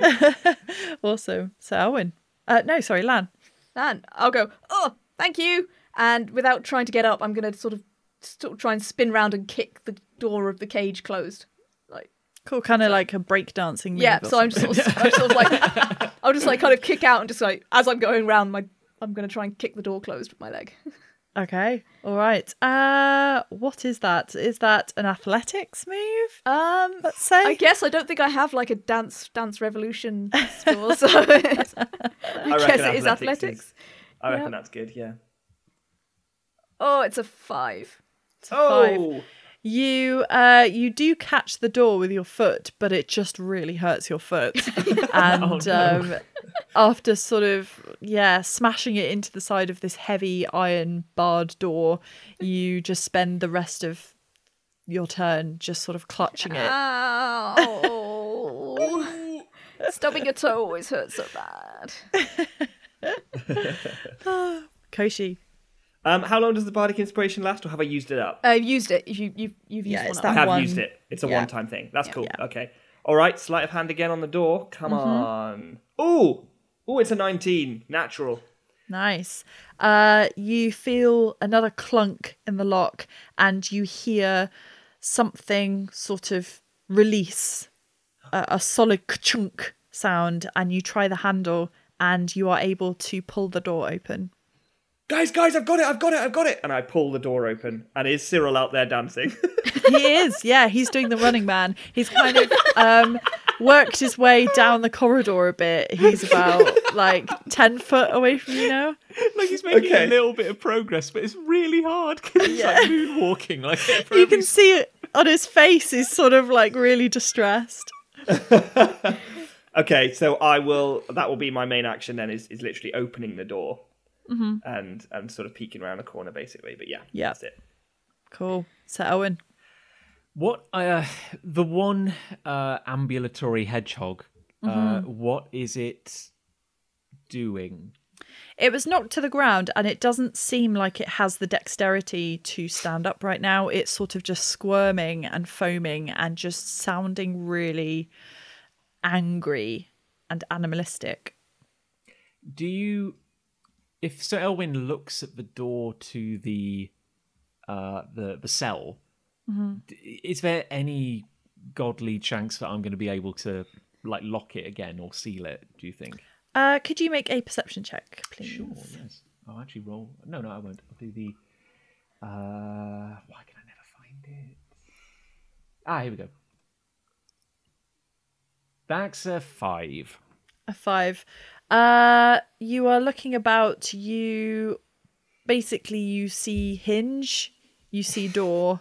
Awesome. So, Owen. Uh, no, sorry, Lan. Lan. I'll go. Oh, thank you. And without trying to get up, I'm gonna sort of, sort of try and spin round and kick the door of the cage closed. Like Cool, kind of like a breakdancing move. yeah. So I'm just sort of, I'm sort of like, I'll just like kind of kick out and just like as I'm going round my, I'm gonna try and kick the door closed with my leg. Okay. All right. Uh, what is that? Is that an athletics move? Um, Let's say. I guess I don't think I have like a dance dance revolution score, so I guess it is athletics athletics. is- I reckon Yep. that's good. Yeah. Oh, it's a five. Oh, You uh you do catch the door with your foot, but it just really hurts your foot. and um after sort of yeah, smashing it into the side of this heavy iron barred door, you just spend the rest of your turn just sort of clutching it. Ow! Stubbing your toe always hurts so bad. Koshi. Um, how long does the bardic inspiration last, or have I used it up? I've used it. You, you've you've used Yeah, one. it's up. I have one. used it. It's a Yeah. one-time thing. That's cool. Yeah. Okay. All right. Sleight of hand again on the door. Come Mm-hmm. on. Oh, oh, it's a 19. Natural. Nice. Uh, you feel another clunk in the lock, and you hear something sort of release a, a solid chunk sound, and you try the handle, and you are able to pull the door open. Guys, guys, I've got it. I've got it. I've got it. And I pull the door open, and is Cyril out there dancing? He is, yeah. He's doing the running man. He's kind of um, worked his way down the corridor a bit. He's about like ten foot away from you now. like he's making Okay. a little bit of progress, but it's really hard because he's like moonwalking. Like You every can see it on his face. He's sort of like really distressed. okay, so I will. That will be my main action. Then is is literally opening the door and and sort of peeking around the corner, basically. But yeah, Yeah. that's it. Cool. So Owen. What uh the one uh ambulatory hedgehog uh what is it doing? It was knocked to the ground and it doesn't seem like it has the dexterity to stand up right now. It's sort of just squirming and foaming and just sounding really angry and animalistic. Do you if Sir Elwyn looks at the door to the uh the the cell d- is there any godly chance that I'm going to be able to like lock it again or seal it, do you think? Uh, could you make a perception check, please? Sure, yes. I'll actually roll. No, no, I won't. I'll do the. Uh, why can I never find it? Ah, here we go. That's a five. A five. Uh, you are looking about. You basically you see hinge, you see door,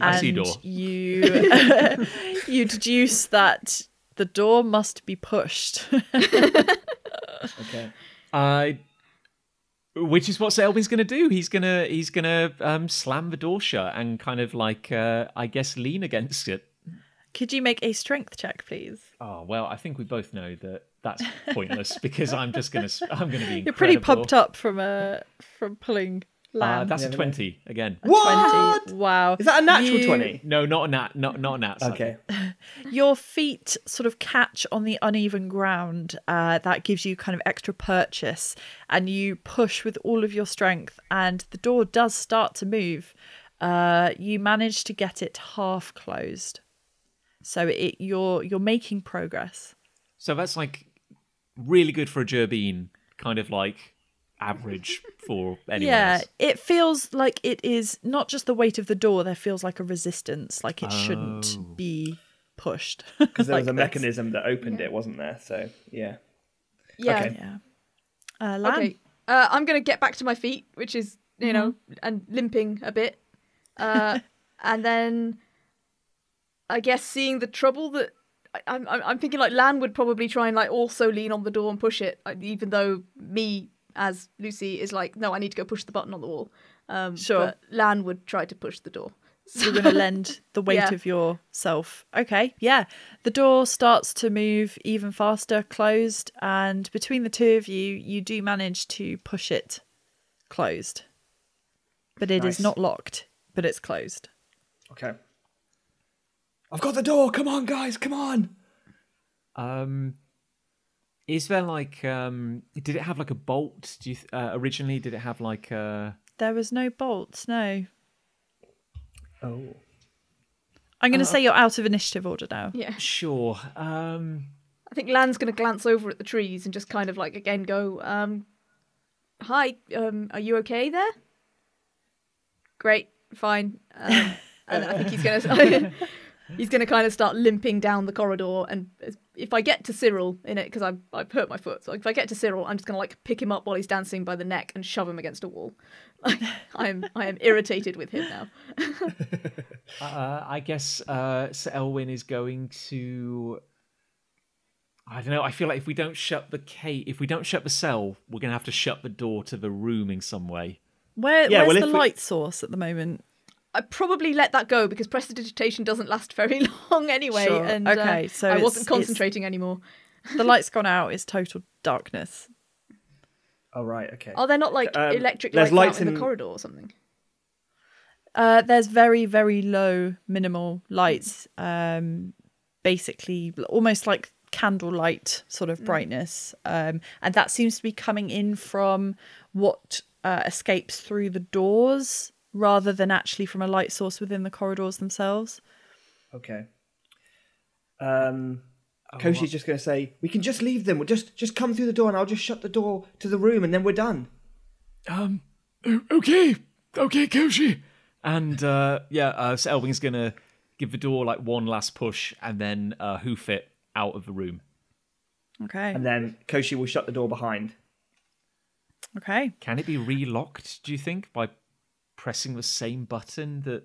I and see door. you you deduce that the door must be pushed. Okay. I. Which is what Selby's going to do. He's gonna he's gonna um, slam the door shut and kind of like uh, I guess lean against it. Could you make a strength check, please? Oh well, I think we both know that that's pointless because I'm just gonna s- I'm gonna be. You're pretty incredible. pumped up from uh from pulling Uh, Lan. that's a twenty again. What? 20. Wow. Is that a natural You- 20? No, not a nat, not not a nat. sadly. Okay. Your feet sort of catch on the uneven ground. Uh, that gives you kind of extra purchase, and you push with all of your strength, and the door does start to move. Uh, you manage to get it half closed, so it you're you're making progress. So that's like really good for a jerbeen, kind of like average for anyone yeah, else. it feels like it is not just the weight of the door. There feels like a resistance, like it shouldn't Oh. be pushed. Because there was like a this. mechanism that opened it, wasn't there? So yeah. Yeah. Okay. Yeah. Uh, Lan, Okay. Uh, I'm gonna get back to my feet, which is you know, Mm-hmm. and limping a bit, uh, and then I guess seeing the trouble that I, I'm, I'm I'm thinking like Lan would probably try and like also lean on the door and push it, uh, even though me as Lucy is like, no, I need to go push the button on the wall. Um, Sure. But Lan would try to push the door. So you're going to lend the weight Yeah. of yourself. Okay, yeah. The door starts to move even faster, closed, and between the two of you, you do manage to push it closed. But it is Nice. not locked, but it's closed. Okay. I've got the door. Come on, guys. Come on. Um, is there like um, did it have like a bolt? Do you th- uh, originally did it have like uh There was no bolts, no. Oh. I'm going to say you're out of initiative order now. Yeah. sure um I think Lan's going to glance over at the trees and just kind of like again go, um, "Hi, um, are you okay there?" Great, fine. Um, and I think he's going to he's going to kind of start limping down the corridor. And if I get to Cyril in it, because I've I've hurt my foot, so if I get to Cyril, I'm just going to like pick him up while he's dancing by the neck and shove him against a wall. I am I am irritated with him now. Uh, I guess uh, Sir Elwyn is going to. I don't know. I feel like if we don't shut the cave, if we don't shut the cell, we're gonna have to shut the door to the room in some way. Where, Yeah, where's well, the if we- light source at the moment? I probably let that go because prestidigitation doesn't last very long anyway, Sure, and okay, uh, so I wasn't concentrating anymore. The light's gone out, it's total darkness. Oh right. Okay. Are there not like Um, electric lights, lights in, in- the corridor or something? Uh, there's very, very low, minimal lights. Um, basically, almost like candlelight sort of brightness, um, and that seems to be coming in from what uh, escapes through the doors rather than actually from a light source within the corridors themselves. Okay. Um, Koshi's just going to say, "We can just leave them. We'll just just come through the door, and I'll just shut the door to the room, and then we're done." Um, okay, okay, Koshi. And uh, yeah, uh, Sir Elwyn's gonna give the door like one last push and then uh, hoof it out of the room. Okay. And then Koshi will shut the door behind. Okay. Can it be relocked? Do you think by pressing the same button that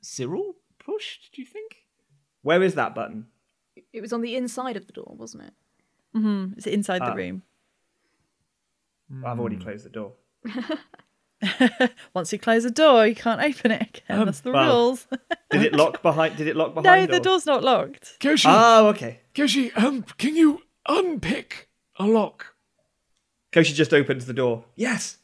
Cyril pushed? Do you think? Where is that button? It was on the inside of the door, wasn't it? Mm, it's inside the Ah. room. I've already closed the door. Once you close the door, you can't open it again. That's the well, rules. Did it lock behind? Did it lock behind? no, behind? the or- door's not locked. Koshi, Oh, okay. Koshi, um, can you unpick a lock? Koshi just opens the door. Yes.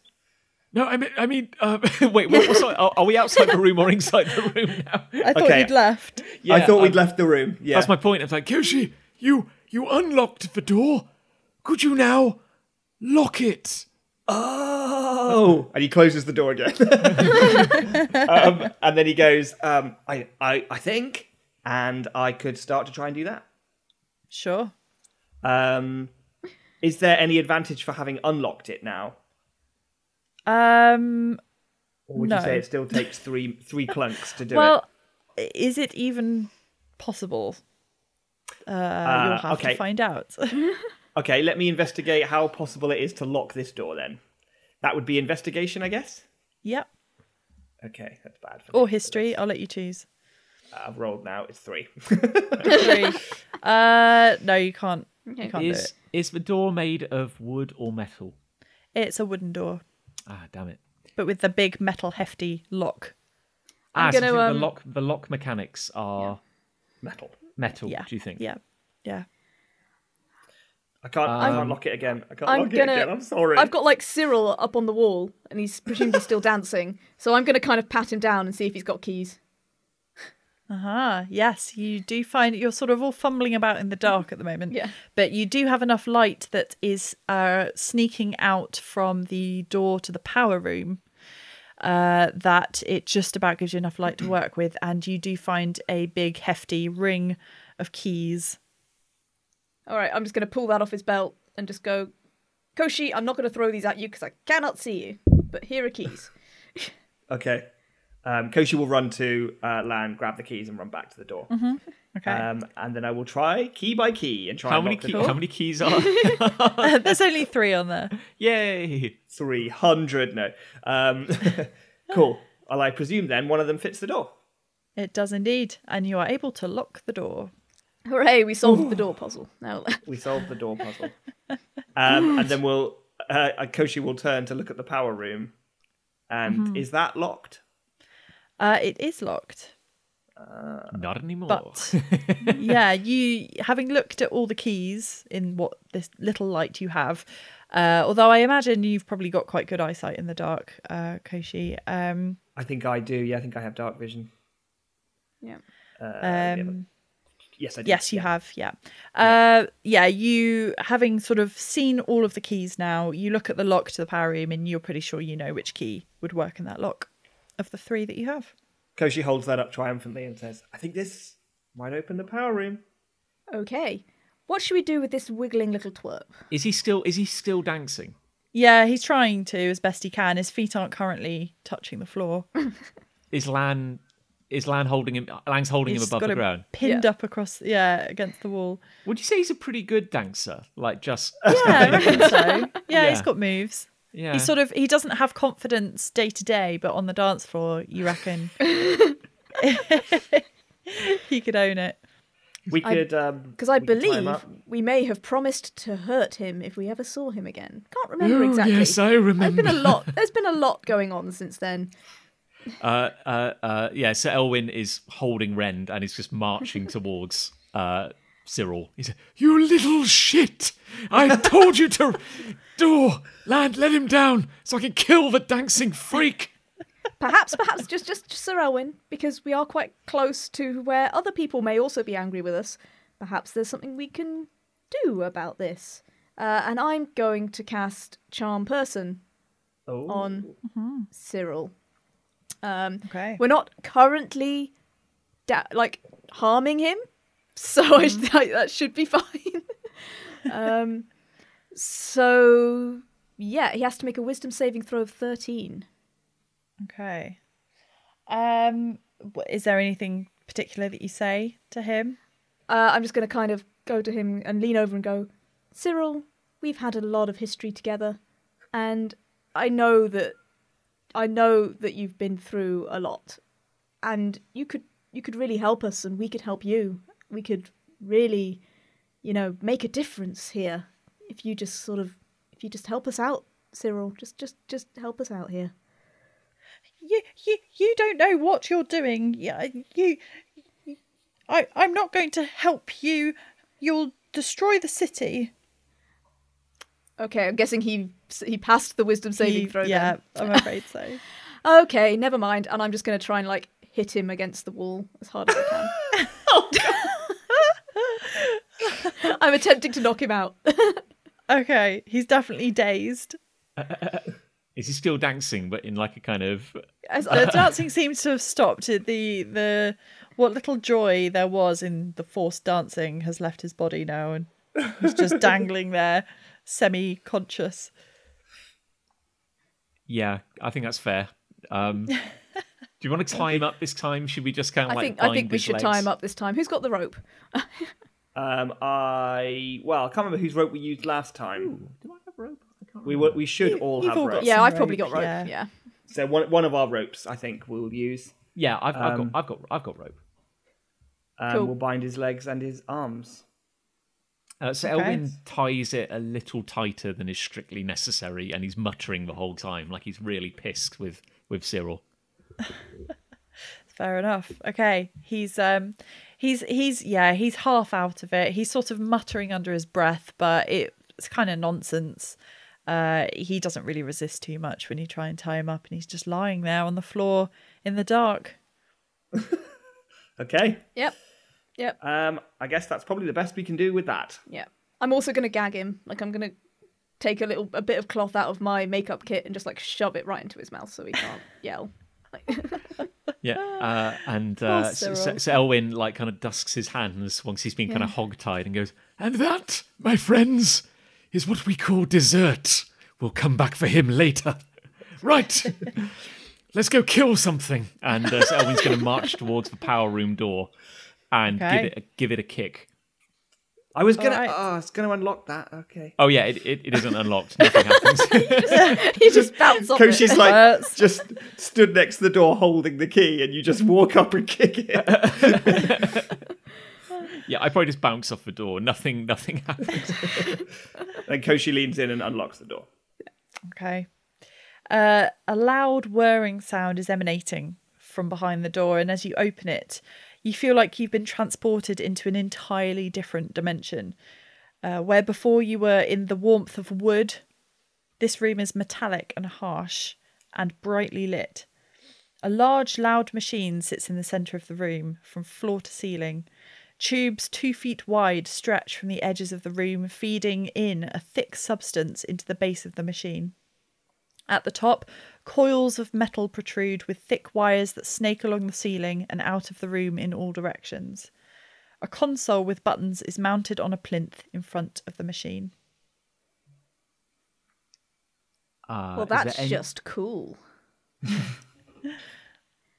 No, I mean, I mean, uh, Wait, what, what's, are, are we outside the room or inside the room now? I thought Okay. you'd left. Yeah, I thought we'd um, left the room. Yeah. That's my point. It's like, Koshi, you you unlocked the door. Could you now lock it? Oh, and he closes the door again. um, and then he goes, um, I, I, I think, and I could start to try and do that. Sure. Um, is there any advantage for having unlocked it now, Um. or would No. you say it still takes three three clunks to do it? well, is it even possible? Uh, you'll have okay. to find out. Okay, let me investigate how possible it is to lock this door. Then that would be investigation, I guess. yep. Okay, that's bad. For Or me. history. I'll let you choose. I've rolled now. It's three. Three. uh, no, you can't. You can't do is it. is the door made of wood or metal? It's a wooden door, Ah, damn it. but with the big metal hefty lock. Ah, I'm so gonna, do you think um, the lock the lock mechanics are Metal. metal. Yeah. Do you think? Yeah. Yeah. I can't. I can't Um, lock it again. I can't I'm lock gonna- it again. I'm sorry. I've got like Cyril up on the wall, and he's presumably still dancing. So I'm going to kind of pat him down and see if he's got keys. Uh-huh. Yes, you do find you're sort of all fumbling about in the dark at the moment. Yeah. But you do have enough light that is uh, sneaking out from the door to the power room uh, that it just about gives you enough light to work with. And you do find a big, hefty ring of keys. All right, I'm just going to pull that off his belt and just go, Koshi, I'm not going to throw these at you because I cannot see you, but here are keys. Okay. Um, Koshi will run to uh, Lan, grab the keys, and run back to the door. Okay. Um, and then I will try key by key and try How and many lock the key, how many keys are? There? There's only three on there. Yay! 300. No. Um, cool. Well, I presume then one of them fits the door. It does indeed, and you are able to lock the door. Hooray, we solved the door puzzle. Now, We solved the door puzzle. um, and then we'll uh, uh, Koshi will turn to look at the power room. And is that locked? Uh, it is locked, Not anymore. but yeah, you having looked at all the keys in what this little light you have. Uh, although I imagine you've probably got quite good eyesight in the dark, uh, Koshi. Um, I think I do. Yeah, I think I have dark vision. yeah. Uh, yeah, but- um, yes, I do. Yes, you Yeah. have. Yeah. Uh, yeah. You having sort of seen all of the keys now, you look at the lock to the power room, and you're pretty sure you know which key would work in that lock of the three that you have. Koshi holds that up triumphantly and says, I think this might open the power room. Okay. What should we do with this wiggling little twerp? is he still is he still dancing? Yeah, he's trying to as best he can. His feet aren't currently touching the floor. Is Lan is Lan holding him? Lan's holding him above got the him ground. pinned Yeah. up across, yeah, against the wall. Would you say he's a pretty good dancer? Like just Yeah, I reckon so. Yeah, he's Yeah. got moves. Yeah. He sort of he doesn't have confidence day to day, but on the dance floor, you reckon he could own it. We could. um Because I we could tie him believe we may have promised to hurt him if we ever saw him again. Can't remember Oh, exactly. yes, I There's remember. been a lot. There's been a lot going on since then. uh, uh, uh, yeah. So Elwyn is holding Rend and is just marching towards uh, Cyril. He said, You little shit! I told you to. Door! Lan, let him down so I can kill the dancing freak! Perhaps, perhaps just, just Sir Elwyn, because we are quite close to where other people may also be angry with us. Perhaps there's something we can do about this. Uh, and I'm going to cast Charm Person Oh. on Cyril. Um, Okay. we're not currently da- like harming him, so I sh- that should be fine. um, so yeah, he has to make a Wisdom saving throw of thirteen. Okay. Um, is there anything particular that you say to him? Uh, I'm just going to kind of go to him and lean over and go, Cyril, we've had a lot of history together, and I know that I know that you've been through a lot, and you could you could really help us, and we could help you. We could really, you know, make a difference here if you just sort of if you just help us out, Cyril. Just just just help us out here. You, you, you don't know what you're doing. Yeah, you. I, I'm not going to help you. You'll destroy the city. Okay, I'm guessing he he passed the wisdom saving He- throw. yeah, then. I'm afraid so. Okay, never mind. And I'm just going to try and like hit him against the wall as hard as I can. Oh, I'm attempting to knock him out. Okay, he's definitely dazed. is he still dancing, but in like a kind of As- The dancing seems to have stopped. The the what little joy there was in the forced dancing has left his body now, and he's just dangling there, semi-conscious. yeah? I think that's fair. Um, do you want to tie him up this time? Should we just kind of I like think I think we his should tie him up this time. Who's got the rope? Um, I well, I can't remember whose rope we used last time. Do I have rope? I can't We were, we should You- all you've have all got ropes. Yeah, I've probably got rope. yeah. Yeah. So one one of our ropes, I think, we'll use. Yeah, I've, I've Um, got I've got I've got rope. Um, Cool. We'll bind his legs and his arms. Uh, so Okay. Elwyn ties it a little tighter than is strictly necessary, and he's muttering the whole time, like he's really pissed with with Cyril. Fair enough. Okay, he's um, he's he's yeah, he's half out of it. He's sort of muttering under his breath, but it's kind of nonsense. Uh, he doesn't really resist too much when you try and tie him up, and he's just lying there on the floor in the dark. Okay. Yep. Yep. Um, I guess that's probably the best we can do with that. Yep. I'm also going to gag him. Like I'm going to take a little a bit of cloth out of my makeup kit and just like shove it right into his mouth so he can't yell. Yeah, uh, and uh, so, so. Elwyn like kind of dusks his hands once he's been kind of hog tied and goes, And that, my friends, is what we call dessert. We'll come back for him later. Right. Let's go kill something. And uh, so Elwyn's going to march towards the power room door and Okay. give it a, give it a kick. I was gonna. Alright. Oh, I was gonna unlock that. Okay. Oh yeah, it, it, it isn't unlocked. Nothing happens. you just bounce off Koshi's it. like Hurts. just stood next to the door holding the key, and you just walk up and kick it. yeah, I probably just bounce off the door. Nothing nothing happens. then Koshi leans in and unlocks the door. Okay. Uh, a loud whirring sound is emanating from behind the door, and as you open it, you feel like you've been transported into an entirely different dimension. Uh, where before you were in the warmth of wood, this room is metallic and harsh and brightly lit. A large, loud machine sits in the centre of the room, from floor to ceiling. Tubes two feet wide stretch from the edges of the room, feeding in a thick substance into the base of the machine. At the top, coils of metal protrude with thick wires that snake along the ceiling and out of the room in all directions. A console with buttons is mounted on a plinth in front of the machine. Uh, well, that's any, just cool.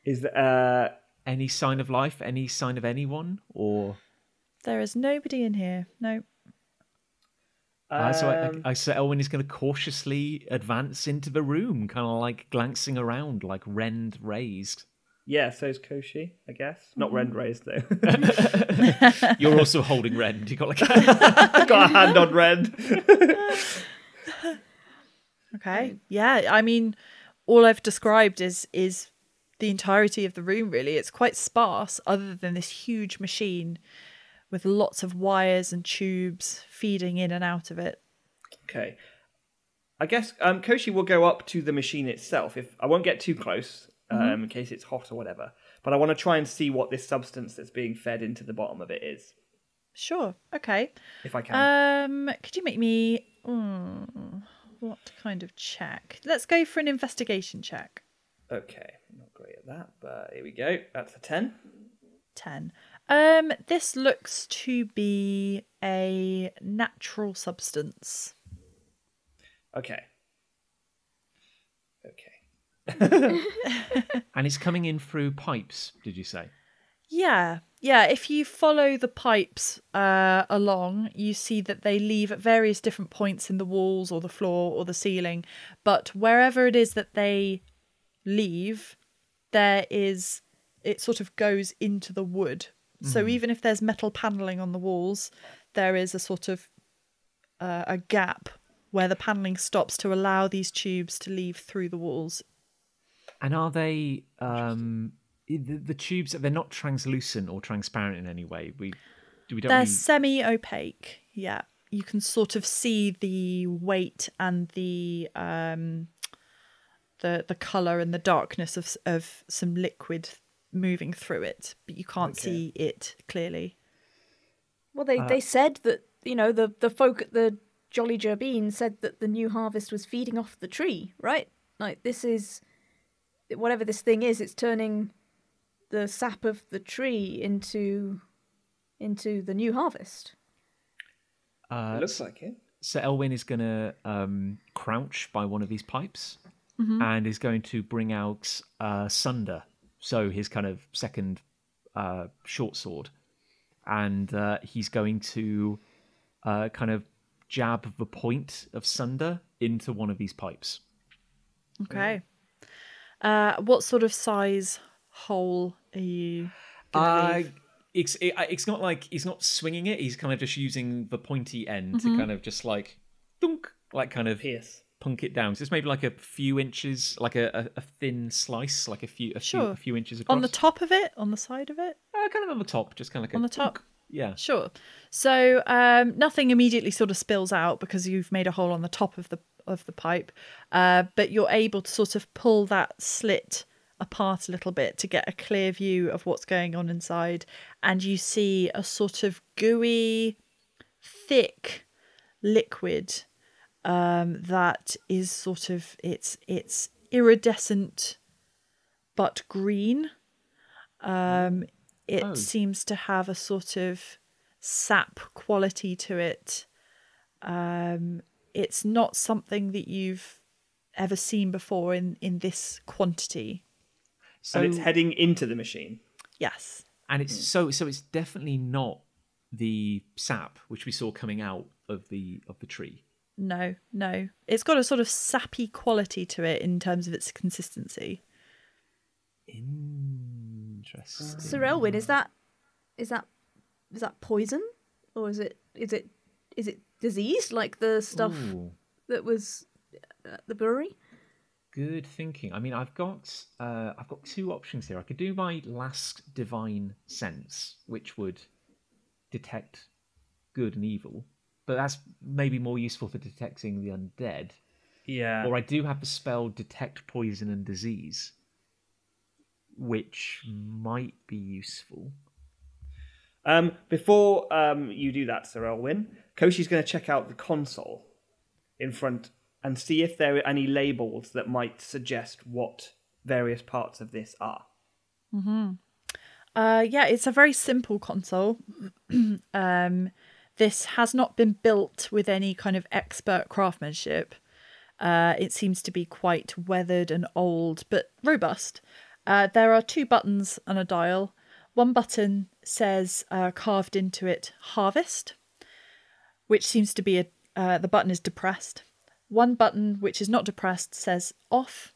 Is there, uh, any sign of life? Any sign of anyone? Or There is nobody in here. No. Uh, so I, um, I, I so Elwyn is going to cautiously advance into the room, kind of like glancing around, like rend raised. yeah, so is Koshi, I guess. Not Rend raised though. You're also holding rend. You got like I got a hand on Rend. Okay. Yeah, I mean, all I've described is is the entirety of the room. Really, it's quite sparse, other than this huge machine with lots of wires and tubes feeding in and out of it. Okay. I guess um, Koshi will go up to the machine itself. If I won't get too close, um, in case it's hot or whatever. But I want to try and see what this substance that's being fed into the bottom of it is, Sure. Okay. if I can. Um, could you make me mm, what kind of check? Let's go for an investigation check. okay, not great at that, but here we go. That's a ten. 10. Um, this looks to be a natural substance. Okay. Okay. and it's coming in through pipes. Did you say? Yeah, yeah. If you follow the pipes uh, along, you see that they leave at various different points in the walls or the floor or the ceiling. But wherever it is that they leave, there is it sort of goes into the wood. So even if there's metal paneling on the walls, there is a sort of uh, a gap where the paneling stops to allow these tubes to leave through the walls. And are they um the, the tubes? They're not translucent or transparent in any way. We we don't. They're really- semi-opaque. Yeah, you can sort of see the weight and the um, the the color and the darkness of of some liquid moving through it, but you can't see it clearly. Well, they, they said that you know the the folk at the Jolly Jerbeen said that the new harvest was feeding off the tree, right? Like this is whatever this thing is, it's turning the sap of the tree into into the new harvest. uh, Looks like it. So Elwyn is going to um, crouch by one of these pipes Mm-hmm. and is going to bring out uh, Sunder, so his kind of second uh, short sword, and uh, he's going to uh, kind of jab the point of Sunder into one of these pipes. Okay. Uh, what sort of size hole are you? Gonna Uh, leave? it's it, it's not like he's not swinging it. He's kind of just using the pointy end Mm-hmm. to kind of just like dunk, like kind of Pierce. Punk it down. So it's maybe like a few inches, like a, a, a thin slice, like a few a few a few inches across. On the top of it, on the side of it. uh, kind of on the top, just kind of like On a the top? dunk. Yeah. Sure. So um, nothing immediately sort of spills out because you've made a hole on the top of the of the pipe, uh, but you're able to sort of pull that slit apart a little bit to get a clear view of what's going on inside, and you see a sort of gooey, thick liquid um, that is sort of it's it's iridescent but green. Um, it Oh. seems to have a sort of sap quality to it, Um, it's not something that you've ever seen before in in this quantity. So and it's heading into the machine. Yes. and it's so so it's definitely not the sap which we saw coming out of the of the tree. No, no. It's got a sort of sappy quality to it in terms of its consistency. Interesting. Sir Elwyn, is that is that is that poison or is it is it is it disease like the stuff Ooh, that was at the brewery? good thinking. I mean, I've got uh, I've got two options here. I could do my last divine sense, which would detect good and evil, but that's maybe more useful for detecting the undead. Yeah. Or I do have the spell detect poison and disease, which might be useful. Um, before um, you do that, Sir Elwyn, Koshi's going to check out the console in front and see if there are any labels that might suggest what various parts of this are. Mm-hmm. Uh, yeah, it's a very simple console. um, this has not been built with any kind of expert craftsmanship. Uh, it seems to be quite weathered and old, but robust. Uh, there are two buttons and a dial. One button says uh, carved into it "Harvest," which seems to be a uh, the button is depressed. One button which is not depressed says "Off,"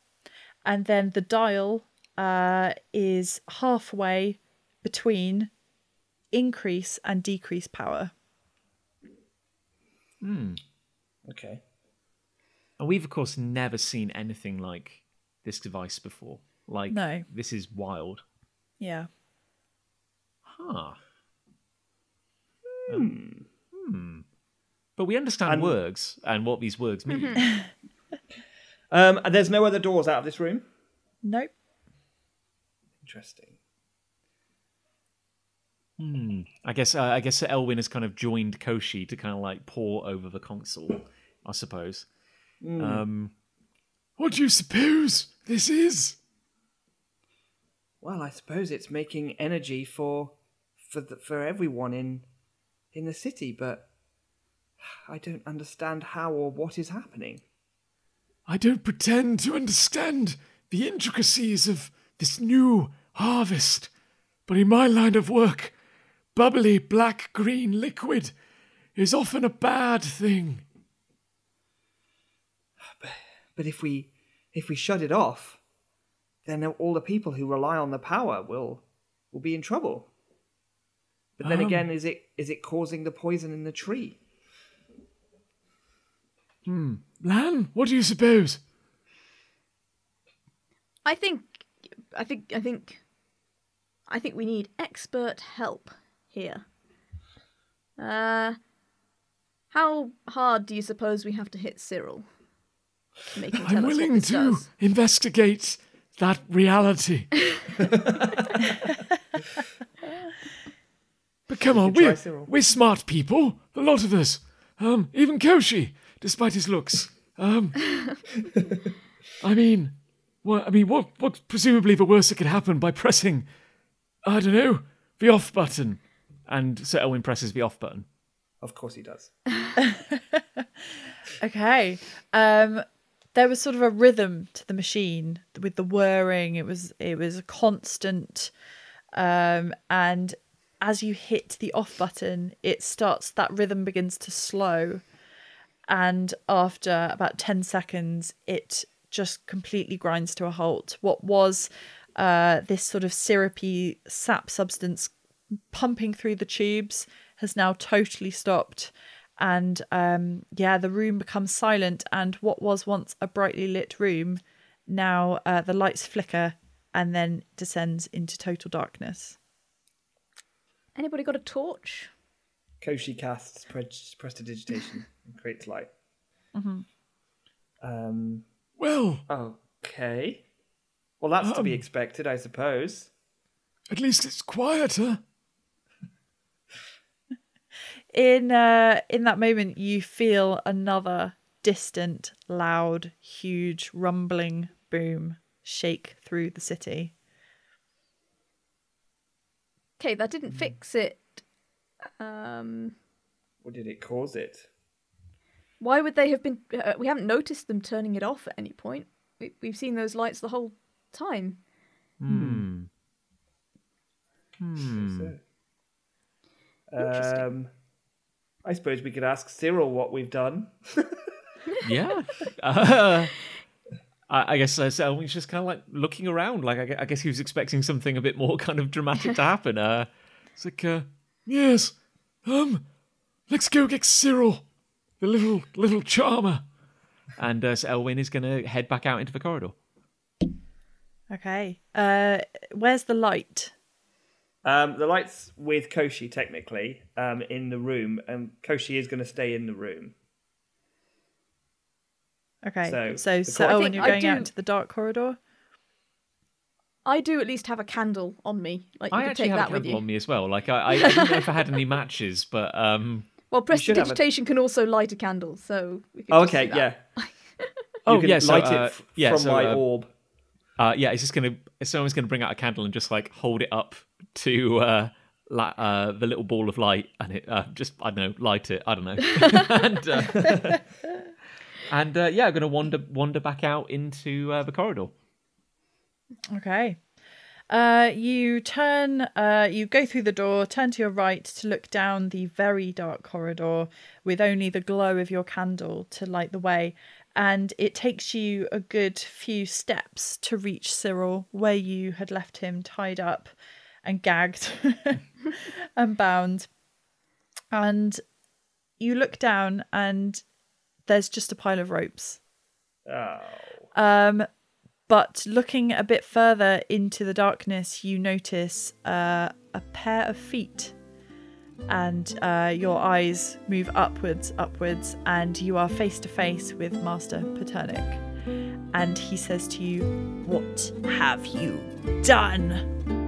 and then the dial uh, is halfway between increase and decrease power. Okay. And we've of course never seen anything like this device before. Like No. this is wild. Yeah. Huh. Um, hmm. But we understand And- words and what these words mean. Um, and there's no other doors out of this room. Nope. Interesting. Hmm. I guess uh, I guess Elwyn has kind of joined Koshi to kind of like pour over the console, I suppose. Um, What do you suppose this is? Well, I suppose it's making energy for for the, for everyone in in the city, but I don't understand how or what is happening. I don't pretend to understand the intricacies of this new harvest, but in my line of work, bubbly black green liquid is often a bad thing. But if we if we shut it off, then all the people who rely on the power will will be in trouble. But then Um. again, is it is it causing the poison in the tree? Hmm. Lan, what do you suppose? I think, I think, I think, I think we need expert help here. Uh, how hard do you suppose we have to hit Cyril? to Make him tell I'm us what willing this to does? investigate that reality. but come on, we're, Cyril. we're smart people, a lot of us. Um, even Koshi, despite his looks. Um, I mean, what? I mean, what? What? Presumably, the worst that could happen by pressing, I don't know, the off button. And Sir Elwyn presses the off button. Of course he does. Okay. Um there was sort of a rhythm to the machine with the whirring. It was it was a constant um and as you hit the off button, it starts that rhythm begins to slow and after about 10 seconds it just completely grinds to a halt. What was uh this sort of syrupy sap substance pumping through the tubes has now totally stopped and um yeah the room becomes silent and what was once a brightly lit room now uh, the lights flicker and then descends into total darkness Anybody got a torch? Koshi casts pre- prestidigitation and creates light. Um. Well, Okay. Well, that's to be Um. expected, I suppose. at least it's quieter. In uh in that moment you feel another distant loud huge rumbling boom shake through the city Okay, that didn't fix it. Um, Or did it cause it? Why would they have been? Uh, we haven't noticed them turning it off at any point. We, we've seen those lights the whole time. Hmm. Hmm. Interesting. I suppose we could ask Cyril what we've done. yeah. Uh, I, I guess uh, Selwyn's just kind of like looking around. Like I, I guess he was expecting something a bit more kind of dramatic to happen. Uh, It's like, uh, yes, um, let's go get Cyril, the little little charmer. and uh, so Elwyn is going to head back out into the corridor. Okay. Uh, where's the light? Um, the lights with Koshi technically um, in the room, and Koshi is going to stay in the room. Okay. So, So, so, cor- I you're I going out do- into the dark corridor. I do at least have a candle on me. Like you I can actually take have that a with candle on me as well. Like I, I, I didn't know if I had any matches, but um, Well, should have a- prestidigitation can also light a candle, so we could Oh, okay, do that. yeah. Oh, you can yeah, so, light uh, it f- yeah, from so, my uh, orb. Uh, yeah, it's just gonna. Someone's gonna bring out a candle and just like hold it up to uh, la- uh, the little ball of light, and it uh, just I don't know, light it. I don't know, and uh, and uh, yeah, I'm gonna wander wander back out into uh, the corridor. Okay. Uh, you turn, uh, you go through the door, turn to your right to look down the very dark corridor with only the glow of your candle to light the way. And it takes you a good few steps to reach Cyril, where you had left him tied up and gagged and bound. And you look down, and there's just a pile of ropes. Oh. Um, but looking a bit further into the darkness, you notice uh, a pair of feet, and uh, your eyes move upwards, upwards, and you are face to face with Master Paternic. And he says to you, What have you done?